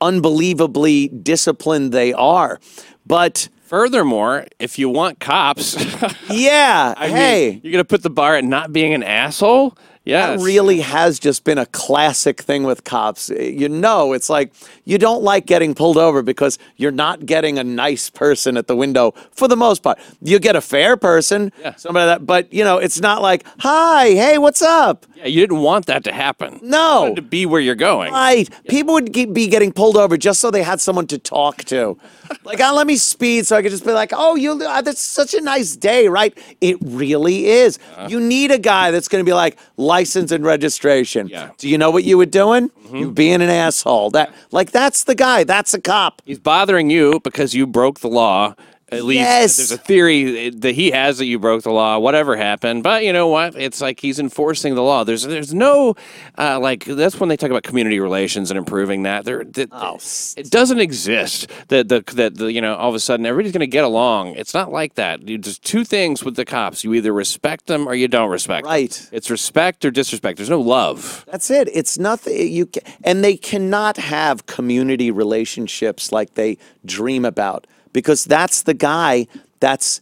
unbelievably disciplined they are. But Furthermore, if you want cops, [LAUGHS] yeah, I mean, hey, you're gonna put the bar at not being an asshole. Yeah, that really has just been a classic thing with cops. Eh, you know, it's like you don't like getting pulled over because you're not getting a nice person at the window for the most part. You get a fair person, Yeah. somebody that, but you know, it's not like, hi, hey, what's up? Yeah, you didn't want that to happen. No. To be where you're going. Right. People would be getting pulled over just so they had someone to talk to. Like, oh, let me speed so I could just be like, oh, you, uh, that's such a nice day, right? It really is. Uh-huh. You need a guy that's going to be like, license and registration. Yeah. Mm-hmm. Do you know what you were doing? You being an asshole. That, like, that's the guy. That's a cop. He's bothering you because you broke the law. At least Yes. there's a theory that he has that you broke the law. Whatever happened, but you know what? It's like he's enforcing the law. There's there's no uh, like that's when they talk about community relations and improving that. There, that Oh, it doesn't exist. That the that the you know all of a sudden everybody's going to get along. It's not like that. You, there's two things with the cops. You either respect them or you don't respect. them. Right. It's respect or disrespect. There's no love. That's it. It's nothing you ca and they cannot have community relationships like they dream about because that's the guy that's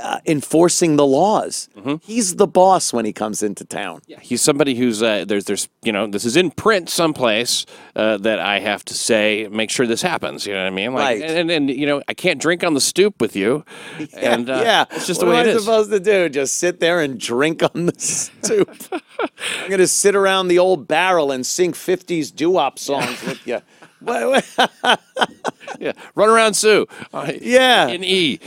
uh, enforcing the laws. He's the boss when he comes into town. Yeah, he's somebody who's uh, there's there's you know this is in print someplace uh, that I have to say make sure this happens. You know what I mean? Like, Right. And, and, and you know I can't drink on the stoop with you. [LAUGHS] and uh, yeah, it's just what the way am it I is. supposed to do? Just sit there and drink on the stoop? [LAUGHS] I'm gonna sit around the old barrel and sing '50s doo-wop songs with you. [LAUGHS] [LAUGHS] Yeah, run around Sue. Uh, Yeah. in E.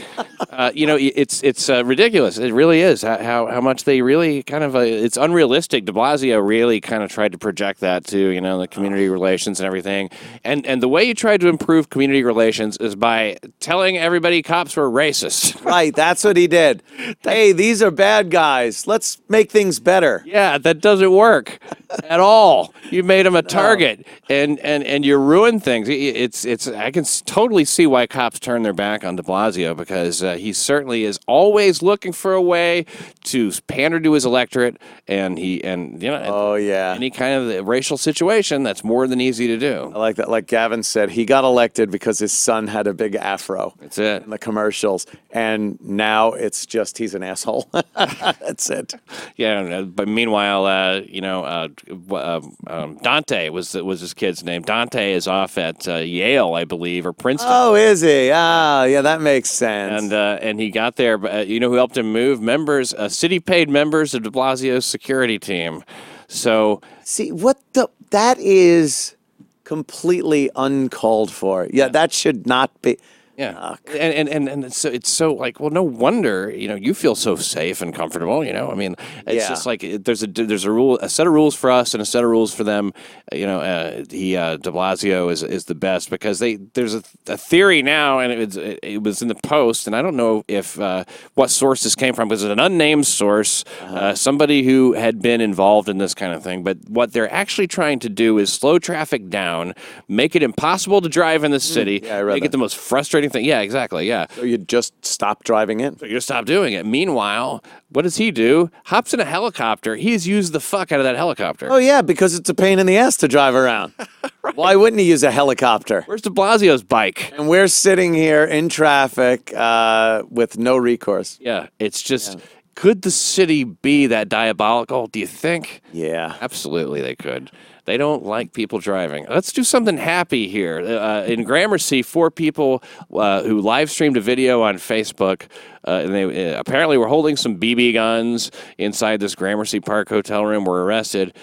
Uh, you know, it's it's uh, ridiculous. It really is how how, much they really kind of uh, it's unrealistic. De Blasio really kind of tried to project that too. You know, the community relations and everything. And and the way you tried to improve community relations is by telling everybody cops were racist. [LAUGHS] right, that's what he did. Hey, these are bad guys. Let's make things better. Yeah, that doesn't work at all. You made him a target, and and and you ruin things. It's it's. I can totally see why cops turn their back on De Blasio because uh, he certainly is always looking for a way to pander to his electorate, and he and you know. Oh yeah. Any kind of racial situation, that's more than easy to do. I like that. Like Gavin said, he got elected because his son had a big afro That's it. in the commercials, and now it's just he's an asshole. [LAUGHS] That's it. Yeah, but meanwhile, uh, you know, uh, uh, um, Dante was was his kid's name. Dante is off at uh, Yale, I believe, or Princeton. Oh, is he? Ah, yeah, that makes sense. and uh, and he got there. But uh, you know who helped him move? Members, uh, city paid members of De Blasio's security team. So See what the that is completely uncalled for. Yeah, that should not be. Yeah, Ah, and, and and and it's so it's so like well, no wonder you know you feel so safe and comfortable. You know, I mean, it's Yeah. just like it, there's a there's a rule, a set of rules for us and a set of rules for them. Uh, You know, uh, he uh, De Blasio is is the best because they there's a, a theory now, and it was it, it was in the post, and I don't know if uh, what source this came from because it's an unnamed source, Uh-huh. uh, somebody who had been involved in this kind of thing. But what they're actually trying to do is slow traffic down, make it impossible to drive in the city, Mm, yeah, make that. it the most frustrating thing. Yeah, exactly. Yeah. So you just stop driving it? So you stop doing it. Meanwhile, what does he do? Hops in a helicopter. He's used the fuck out of that helicopter. Oh yeah, because it's a pain in the ass to drive around. [LAUGHS] Why wouldn't he use a helicopter? Where's De Blasio's bike? And we're sitting here in traffic uh, with no recourse. Yeah, it's just. Could the city be that diabolical? Do you think? Yeah. Absolutely, they could. They don't like people driving. Let's do something happy here. Uh, in Gramercy, four people uh, who live streamed a video on Facebook, uh, and they uh, apparently were holding some BB guns inside this Gramercy Park hotel room, were arrested.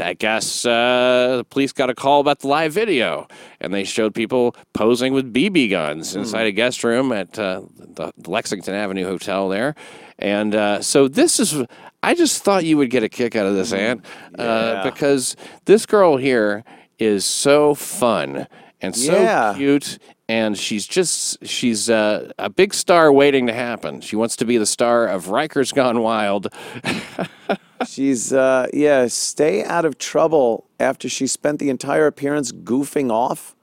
I guess uh, the police got a call about the live video, and they showed people posing with BB guns inside a guest room at uh, the Lexington Avenue Hotel there. And uh, so this is, I just thought you would get a kick out of this, Ant, uh, because this girl here is so fun and so Yeah. cute. And she's just, she's uh, a big star waiting to happen. She wants to be the star of Rikers Gone Wild. [LAUGHS] She's uh yeah, stay out of trouble after she spent the entire appearance goofing off.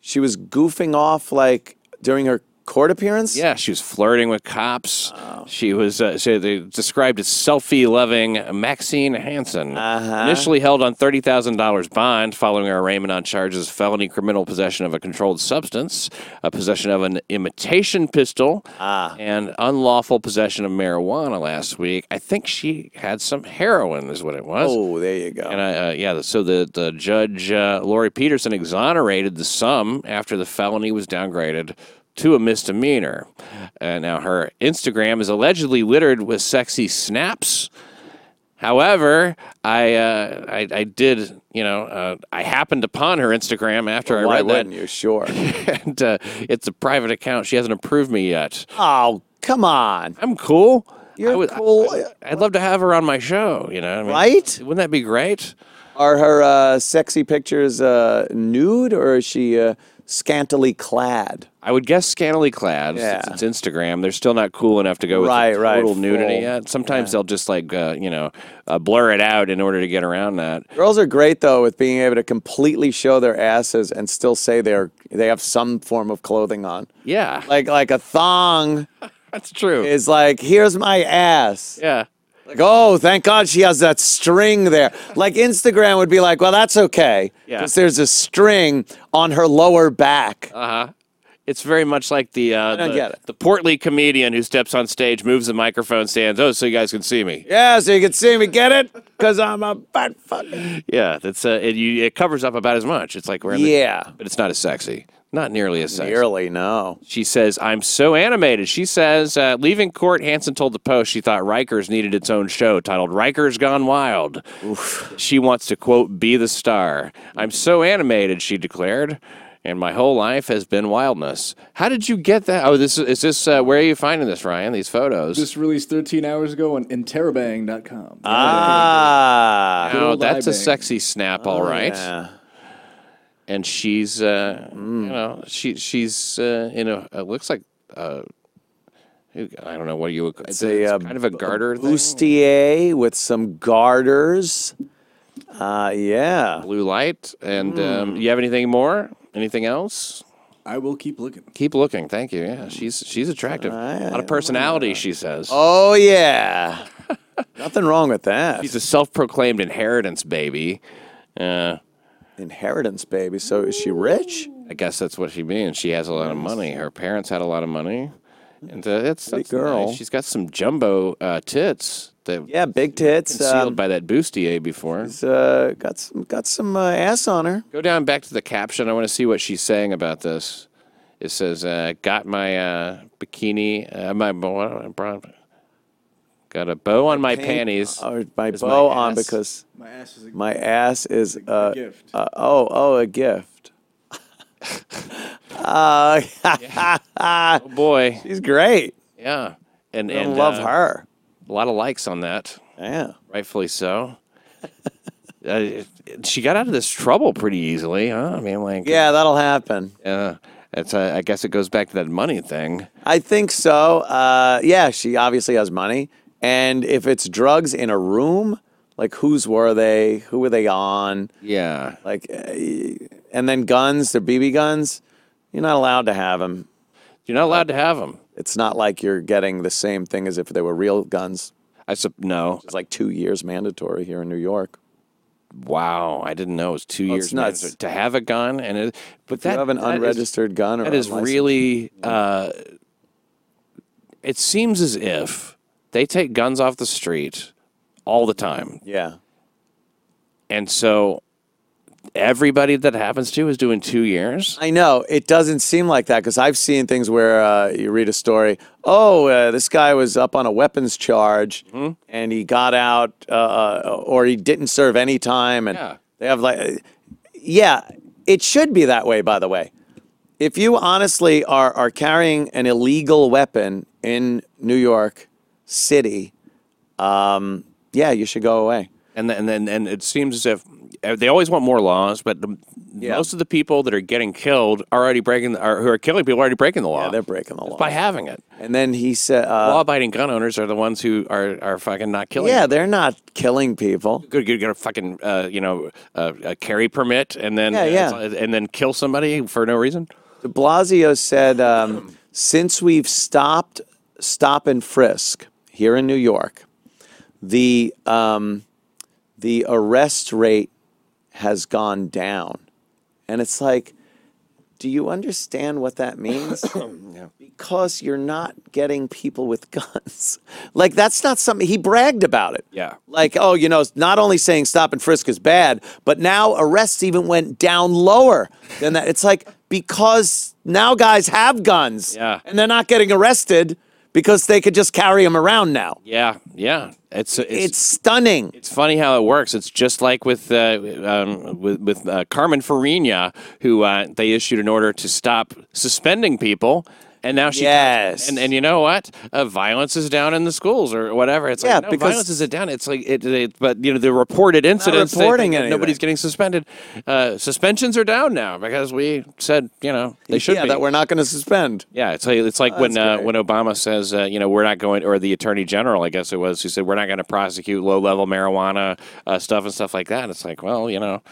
She was goofing off like during her court appearance. Yeah, she was flirting with cops. She was uh, she, they described as selfie-loving Maxine Hansen. Uh-huh. Initially held on thirty thousand dollars bond following her arraignment on charges of felony criminal possession of a controlled substance, a possession of an imitation pistol, Ah. and unlawful possession of marijuana. Last week, I think she had some heroin, is what it was. Oh, there you go. And uh, uh, yeah, so the the judge uh, Lori Peterson exonerated the sum after the felony was downgraded to a misdemeanor. Uh, now her Instagram is allegedly littered with sexy snaps. However, I, uh, I I did you know uh, I happened upon her Instagram after I Why read that, you? Sure. [LAUGHS] and uh, it's a private account. She hasn't approved me yet. oh, come on. I'm cool. You're I would- cool. I'd love to have her on my show. You know, I mean, Right? Wouldn't that be great? Are her uh, sexy pictures uh, nude or is she uh, scantily clad? I would guess scantily clad. Yeah. Since it's Instagram, they're still not cool enough to go with Right, right, total nudity full. yet. Sometimes they'll just like uh, you know uh, blur it out in order to get around that. Girls are great though with being able to completely show their asses and still say they're they have some form of clothing on. Yeah, Like like a thong [LAUGHS] that's true. is like here's my ass. yeah, Like oh, thank God she has that string there. Like Instagram would be like, well, that's okay Yeah. because there's a string on her lower back. uh huh. It's very much like the uh, the, the portly comedian who steps on stage, moves the microphone, stands. Oh, so you guys can see me. yeah, so you can see me. Get it? Because I'm a butt fucker. Yeah, that's uh, it. You, it covers up about as much. It's like we're in the- Yeah. but it's not as sexy. Not nearly as sexy. Nearly no. She says, I'm so animated. She says, uh, leaving court, Hanson told the Post she thought Rikers needed its own show titled Rikers Gone Wild. She wants to, quote, be the star. I'm so animated, she declared, and my whole life has been wildness. How did you get that? Oh, this is, is this, uh, where are you finding this, Ryan? These photos? Just released 13 hours ago on interrobang.com. Ah. oh, that's a eye bang. sexy snap, all right. Yeah. And she's, uh, Mm. you know, she she's uh, in a, it looks like, uh, I don't know what you would it's, It's a, uh, kind of a garter thing. bustier with some garters. Uh, yeah. blue light. And Hmm. um, you have anything more? Anything else? I will keep looking. Keep looking. Thank you. Yeah, she's she's attractive. A lot of personality, she says. Oh yeah. [LAUGHS] Nothing wrong with that. She's a self-proclaimed inheritance baby. Uh, Inheritance, baby. So is she rich? I guess that's what she means. She has a lot of money. Her parents had a lot of money, and uh, it's Pretty that's girl. nice. She's got some jumbo uh, tits that Yeah, big tits. concealed Um, by that bustier before. she's, uh, got some got some uh, ass on her. Go down back to the caption. I want to see what she's saying about this. It says, uh, "Got my uh, bikini, uh, my bow, got a bow on my panties." Or my Is my bow on ass- because My ass is a my ass is a uh, gift. uh, oh oh a gift. [LAUGHS] uh, [LAUGHS] oh boy, she's great. yeah, and I and love uh, her. A lot of likes on that, Yeah. rightfully so. uh, she got out of this trouble pretty easily, huh? I mean, like, Yeah, that'll happen. uh, it's. Uh, I guess it goes back to that money thing. I think so. Uh, yeah, she obviously has money. And if it's drugs in a room, like whose were they? Who were they on? Yeah, Like, uh, and then guns, they're BB guns. You're not allowed to have them. you're not allowed to have them. It's not like you're getting the same thing as if they were real guns. I sup- no. It's like two years mandatory here in New York. Wow, I didn't know it was two Oh, years nuts. mandatory to have a gun, and it, but If you have an that is- unregistered gun or that is really. Uh, it seems as if they take guns off the street all the time, Yeah. and so everybody that happens to is doing two years. I know it doesn't seem like that because I've seen things where uh, you read a story. Oh, uh, this guy was up on a weapons charge Mm-hmm. and he got out, uh, uh, or he didn't serve any time, and Yeah. they have like, yeah, it should be that way. By the way, if you honestly are are carrying an illegal weapon in New York City, um, yeah, you should go away. and then and then and it seems as if uh, they always want more laws, but the, Yeah. most of the people that are getting killed are already breaking, are, who are killing people, are already breaking the law. Yeah, they're breaking the law. by having it. And then he said, uh, Law-abiding gun owners are the ones who are are fucking not killing. "Yeah, you. they're not killing people." good. You get a fucking uh, you know uh, a carry permit, and then Yeah, yeah. and then kill somebody for no reason. De Blasio said, um, since we've stopped stop and frisk here in New York, the um, the arrest rate has gone down, and it's like, do you understand what that means? [COUGHS] Because you're not getting people with guns. [LAUGHS] like that's not something he bragged about it. Yeah. Like, oh, you know, not only saying stop and frisk is bad, but now arrests even went down lower than that. It's like because now guys have guns. Yeah. And they're not getting arrested because they could just carry them around now. Yeah, yeah. It's it's. It's stunning. it's funny how it works. It's just like with uh, um, with, with uh, Carmen Farina, who uh, they issued an order to stop suspending people, and now she Yes. and and you know what? Uh, violence is down in the schools or whatever. It's Yeah, like no, because- violence is down. It's like it, it, but you know the reported incidents. they reporting that. Nobody's getting suspended. Uh, suspensions are down now because we said you know they should yeah, be. that we're not going to suspend. Yeah, it's like, it's like when uh, when Obama says, uh, you know, we're not going, or the Attorney General, I guess it was, who said we're not going to prosecute low level marijuana uh, stuff and stuff like that. It's like, well, you know,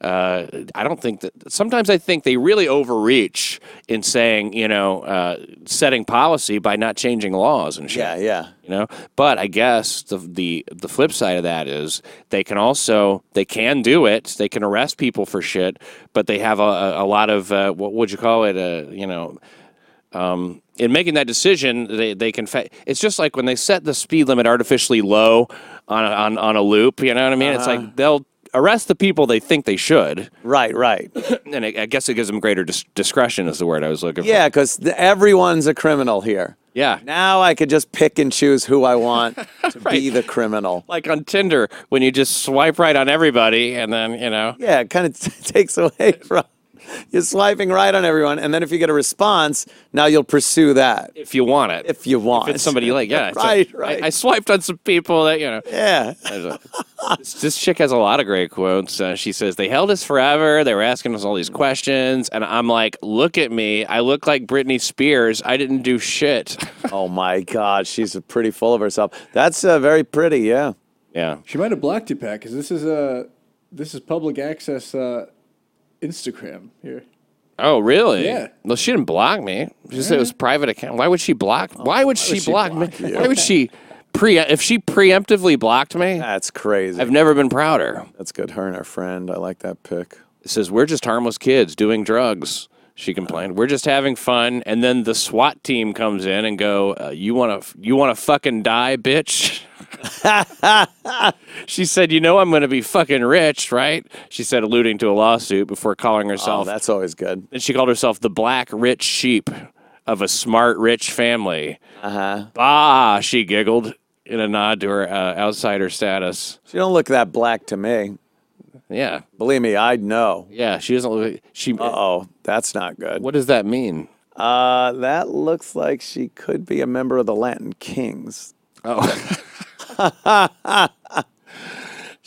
uh, I don't think that. Sometimes I think they really overreach in saying, you know, uh, setting policy by not changing laws and shit. Yeah, yeah. You know, but I guess the the the flip side of that is they can also they can do it. They can arrest people for shit, but they have a, a, a lot of uh, what would you call it? Uh, you know, um, in making that decision, they, they can. Fa- it's just like when they set the speed limit artificially low on a, on on a loop. You know what I mean? It's like they'll arrest the people they think they should, Right, right. [COUGHS] and I, I guess it gives them greater dis- discretion. Is the word I was looking for. Yeah, because everyone's a criminal here. Yeah. Now I could just pick and choose who I want [LAUGHS] to be the criminal. Like on Tinder, when you just swipe right on everybody, and then you know, Yeah, it kind of [LAUGHS] takes away from you're swiping right on everyone, and then if you get a response, now you'll pursue that if you want it, if you want. if it's somebody like yeah, right, like, right. I, I swiped on some people that you know. yeah, this, this chick has a lot of great quotes. Uh, she says they held us forever. They were asking us all these questions, and I'm like, look at me. I look like Britney Spears. I didn't do shit. [LAUGHS] oh my God, she's pretty full of herself. That's uh, very pretty. Yeah. yeah. She might have blocked you, Pat, because this is uh, this is public access uh, Instagram here. Oh, really? Yeah. Well, she didn't block me. She said it was private account. Why would she block? Why would she, she block, block me? you? Why would she pre? If she preemptively blocked me, That's crazy. I've never been prouder. That's good. Her and her friend. I like that pic. It says we're just harmless kids doing drugs. She complained. We're just having fun, and then the SWAT team comes in and go, uh, "You want to? You want to fucking die, bitch?" [LAUGHS] [LAUGHS] she said, "You know I'm going to be fucking rich, right?" She said, alluding to a lawsuit before calling herself. Oh, that's always good. and she called herself the black rich sheep of a smart rich family. Uh huh. Bah! She giggled in a nod to her uh, outsider status. She don't look that black to me. Yeah, Believe me, I'd know. yeah. She doesn't look. She. Oh, that's not good. What does that mean? Uh, that looks like she could be a member of the Latin Kings. Oh. [LAUGHS] [LAUGHS]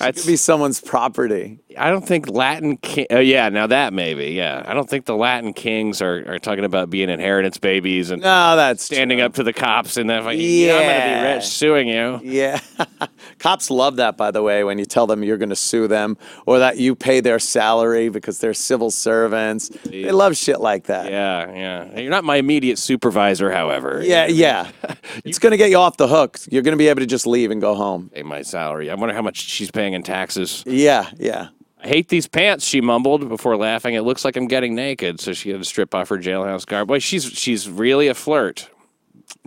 She could be someone's property. I don't think Latin king. Oh yeah, now that maybe. Yeah, I don't think the Latin kings are, are talking about being inheritance babies and No, that's standing true. up to the cops and then like, yeah, I'm gonna be rich suing you. Yeah. [LAUGHS] Cops love that, by the way, when you tell them you're going to sue them or that you pay their salary because they're civil servants. They love shit like that. Yeah, yeah. You're not my immediate supervisor, however. Yeah, yeah. [LAUGHS] [LAUGHS] it's going to get you off the hook. You're going to be able to just leave and go home. Pay my salary. I wonder how much she's paying in taxes. Yeah, yeah. I hate these pants, she mumbled before laughing. It looks like I'm getting naked, so she had to strip off her jailhouse garb. Boy, she's she's really a flirt.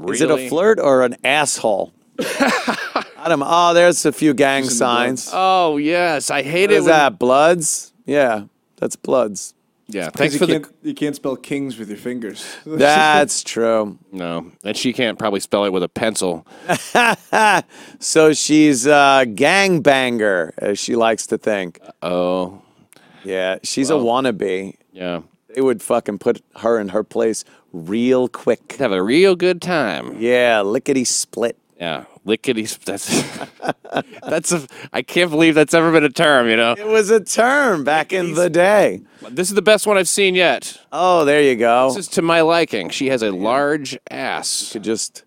Is it a flirt or an asshole? [LAUGHS] I don't Oh, there's a few gang signs. Oh yes, I hate What it. is when- that? Bloods? Yeah, that's Bloods. Yeah, 'Cause thanks you for the can't, you can't spell kings with your fingers. [LAUGHS] That's true. no, and she can't probably spell it with a pencil. [LAUGHS] So she's a gangbanger, as she likes to think. Oh, Yeah, she's a wannabe. yeah, They would fucking put her in her place real quick. have a real good time. Yeah, lickety split. Yeah, lickety. That's [LAUGHS] that's a. I can't believe that's ever been a term. You know, It was a term back in the day. this is the best one I've seen yet. Oh, there you go. This is to my liking. She has a large ass. You could just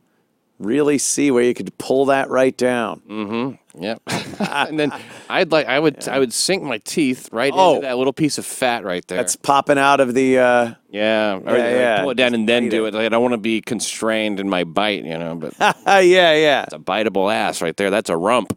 really see where you could pull that right down. Mm-hmm. Yep. [LAUGHS] and then I'd like I would I would sink my teeth right Oh. into that little piece of fat right there. That's popping out of the. Uh, yeah. Or, Yeah, like, yeah. Pull it down and then do it. Like, I don't want to be constrained in my bite, you know. But it's [LAUGHS] yeah, yeah. a biteable ass right there. That's a rump.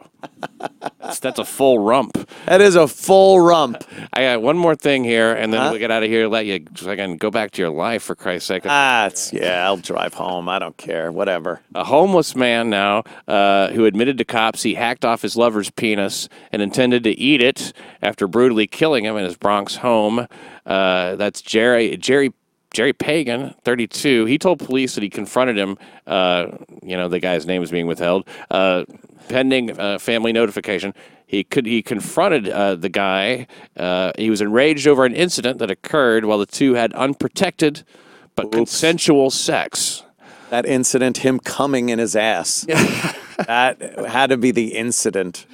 that's, that's a full rump. That is a full rump. [LAUGHS] I got one more thing here, and then Huh? we get out of here. Let you so I can go back to your life for Christ's sake. Ah, it's, yeah, I'll drive home. I don't care. Whatever. A homeless man now uh, who admitted to cops he hacked off his lover's penis and intended to eat it after brutally killing him in his Bronx home. Uh, that's Jerry Jerry Jerry Pagan, 32. He told police that he confronted him. Uh, you know, the guy's name is being withheld uh, pending uh, family notification. He could he confronted uh, the guy. Uh, he was enraged over an incident that occurred while the two had unprotected but consensual sex. That incident, him coming in his ass. [LAUGHS] that had to be the incident.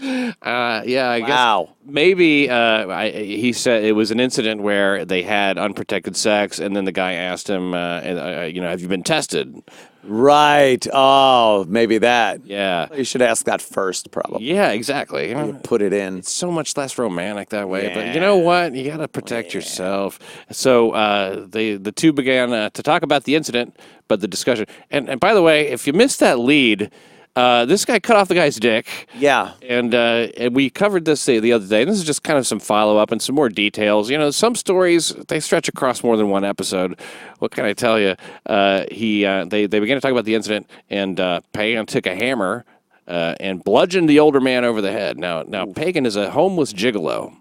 Uh, yeah, I Wow. guess maybe uh, I, he said it was an incident where they had unprotected sex, and then the guy asked him, uh, uh, you know, have you been tested? Right. Oh, maybe that. Yeah, You should ask that first, probably. yeah, exactly. You know, Put it in. so much less romantic that way. But you know what? You got to protect yourself. So uh, they the two began uh, to talk about the incident, but the discussion. And and by the way, if you missed that lead. Uh, this guy cut off the guy's dick. Yeah. And, uh, and we covered this the, the other day. This is just kind of some follow up and some more details. You know, some stories they stretch across more than one episode. What can I tell you? Uh, he uh, they they began to talk about the incident, and uh, Pagan took a hammer uh, and bludgeoned the older man over the head. Now now Pagan is a homeless gigolo.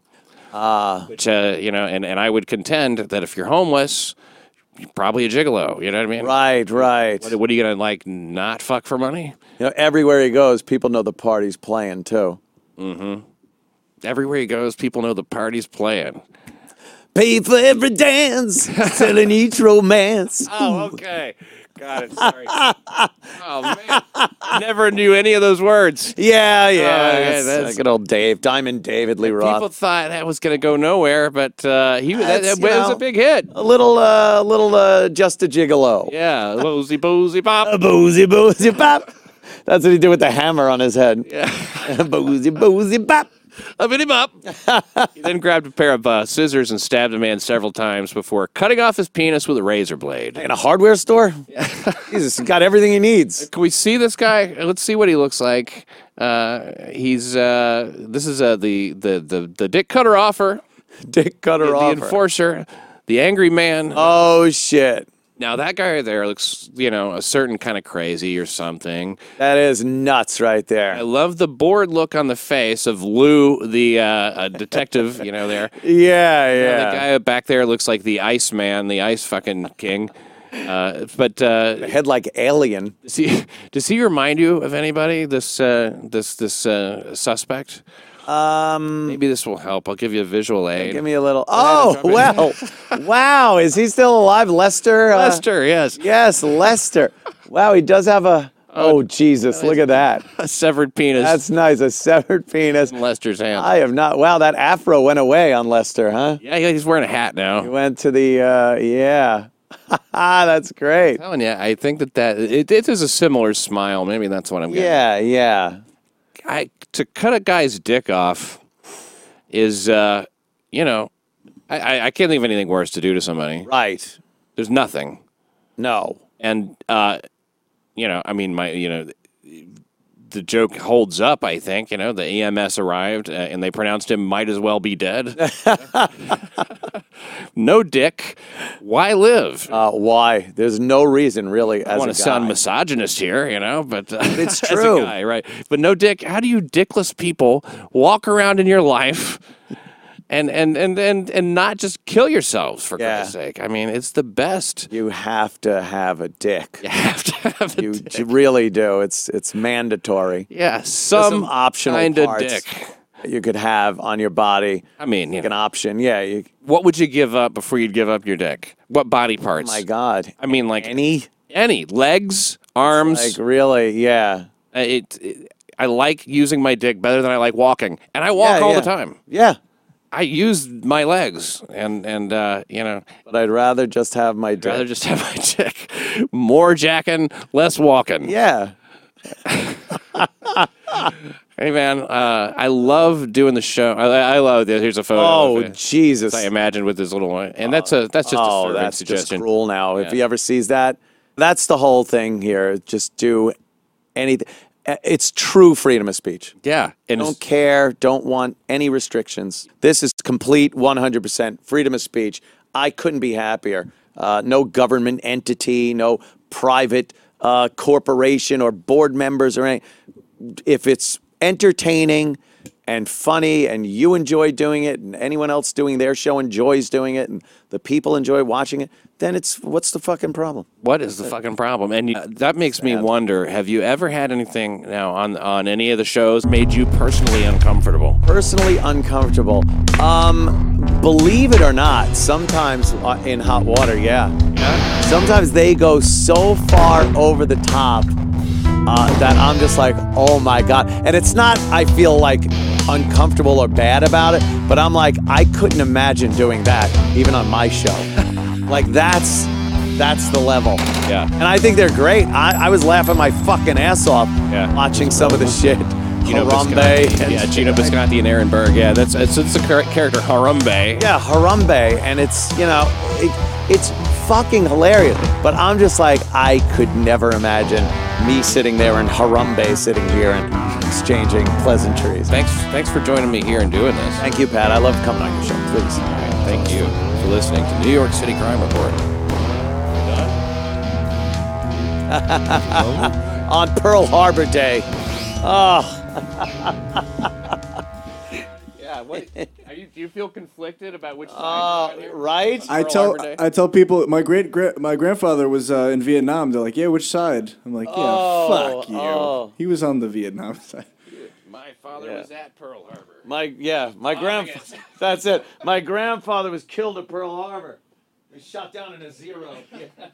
Ah, which uh, you know, and, and I would contend that if you're homeless, probably a gigolo. You know what I mean? Right, right. What, what are you gonna like? Not fuck for money? You know, everywhere he goes, people know the party's playing too. Mm-hmm. Everywhere he goes, people know the party's playing. Pay for every dance, [LAUGHS] selling each romance. Oh, okay. Got it. [LAUGHS] Sorry. oh man, I never knew any of those words. Yeah, yeah. Oh, yeah, that's, that's- uh, good old Dave, Diamond David Lee Roth. People thought that was going to go nowhere, but uh, he that, that was know, a big hit. a little, uh, little, uh, just a gigolo. Yeah, boozy boozy pop. A boozy, boozy pop. That's what he did with the hammer on his head. Yeah. [LAUGHS] boozy, boozy pop. A bitty bop. he then grabbed a pair of uh, scissors and stabbed a man several times before cutting off his penis with a razor blade. In a hardware store? [LAUGHS] Jesus, he got everything he needs. Can we see this guy? Let's see what he looks like. Uh, he's uh, this is uh, the, the the the dick cutter offer, Dick cutter the offer. The enforcer, the angry man. Oh, shit. Now that guy there looks, you know, a certain kind of crazy or something. That is nuts right there. I love the bored look on the face of Lou, the uh, uh, detective. you know, there. [LAUGHS] Yeah, yeah. The guy back there looks like the Ice Man, the Ice fucking King. Uh, but uh, Head like alien. does he [LAUGHS] does he remind you of anybody? This uh, this this uh, suspect. Um, Maybe this will help. I'll give you a visual aid. give me a little. Oh, well. [LAUGHS] wow. Is he still alive? Lester? Uh, Lester, yes, Yes, Lester. Wow, he does have a. Oh, Jesus. Look at that. [LAUGHS] a severed penis. That's nice. A severed penis. in Lester's hand. I have not. Wow, that afro went away on Lester, huh? yeah, he's wearing a hat now. He went to the. Uh, yeah. [LAUGHS] That's great. telling you, I think that that it, it is a similar smile. Maybe that's what I'm getting. Yeah, yeah. I to cut a guy's dick off is, uh, you know, I, I, can't think of anything worse to do to somebody. Right. There's nothing, No. and uh, you know, I mean, my, you know. The joke holds up, I think. You know, the EMS arrived uh, and they pronounced him might as well be dead. [LAUGHS] no dick. Why live? Uh, why? There's no reason, really, I as want a to sound misogynist here, you know, but uh, it's [LAUGHS] as a true. guy, right? But no dick. How do you dickless people walk around in your life and and and and and not just kill yourselves for Yeah. Sake. I mean, it's the best. You have to have a dick. You have to have a You, dick. you really do. It's it's mandatory. yeah, There's some, optional kind of parts dick. you could have on your body. I mean, you Like an option. Yeah. You, what would you give up before you'd give up your dick? What body parts? oh my God. I mean, like Any? any legs, arms. Like really? Yeah. Uh, it, it- I like using my dick better than I like walking, and I walk Yeah, all yeah. the time. Yeah. I use my legs, and and uh, you know, But I'd rather just have my dick. rather just have my dick. More jacking, less walking. yeah. [LAUGHS] Hey man, uh, I love doing the show. I, I love this. Here's a photo. Oh. Jesus. I imagined with this little one, and that's a that's just a oh, serving that's just cruel now. If he ever sees that, that's the whole thing here. Just do anything. It's true freedom of speech. Yeah, and Don't care. Don't want any restrictions. This is complete 100% freedom of speech. I couldn't be happier. Uh, no government entity, no private uh, corporation or board members or anything. If it's entertaining and funny and you enjoy doing it and anyone else doing their show enjoys doing it and the people enjoy watching it, then it's what's the fucking problem? what is the fucking problem? And you, that makes me wonder: Have you ever had anything now on on any of the shows made you personally uncomfortable? personally uncomfortable. Um, believe it or not, sometimes uh, in hot water, yeah, yeah. Sometimes they go so far over the top uh, that I'm just like, oh my god. And it's not I feel like uncomfortable or bad about it, but I'm like, I couldn't imagine doing that even on my show. [LAUGHS] like that's that's the level. Yeah. And I think they're great. I, I was laughing my fucking ass off Yeah. watching some of the shit. Gino Harambe Bisconti. and- yeah, Gino Bisconti and Aaron Berg. Yeah, that's it's, it's the character Harambe. Yeah, Harambe, and it's you know, it, it's fucking hilarious. But I'm just like, I could never imagine me sitting there and Harambe sitting here and exchanging pleasantries. Thanks, thanks for joining me here and doing this. Thank you, Pat. I love coming on your show. Please. Thank you for listening to New York City Crime Report. [LAUGHS] On Pearl Harbor Day. Oh, [LAUGHS] Yeah, what? [LAUGHS] Are you, do you feel conflicted about which uh, right? I tell I tell people my great gra- my grandfather was uh, in Vietnam. They're like, yeah, which side? I'm like, yeah, Oh, fuck you. oh. He was on the Vietnam [LAUGHS] side. My father Yeah. was at Pearl Harbor. My yeah, my grandfather. [LAUGHS] That's it. My grandfather was killed at Pearl Harbor. He was shot down in a zero. Yeah. [LAUGHS]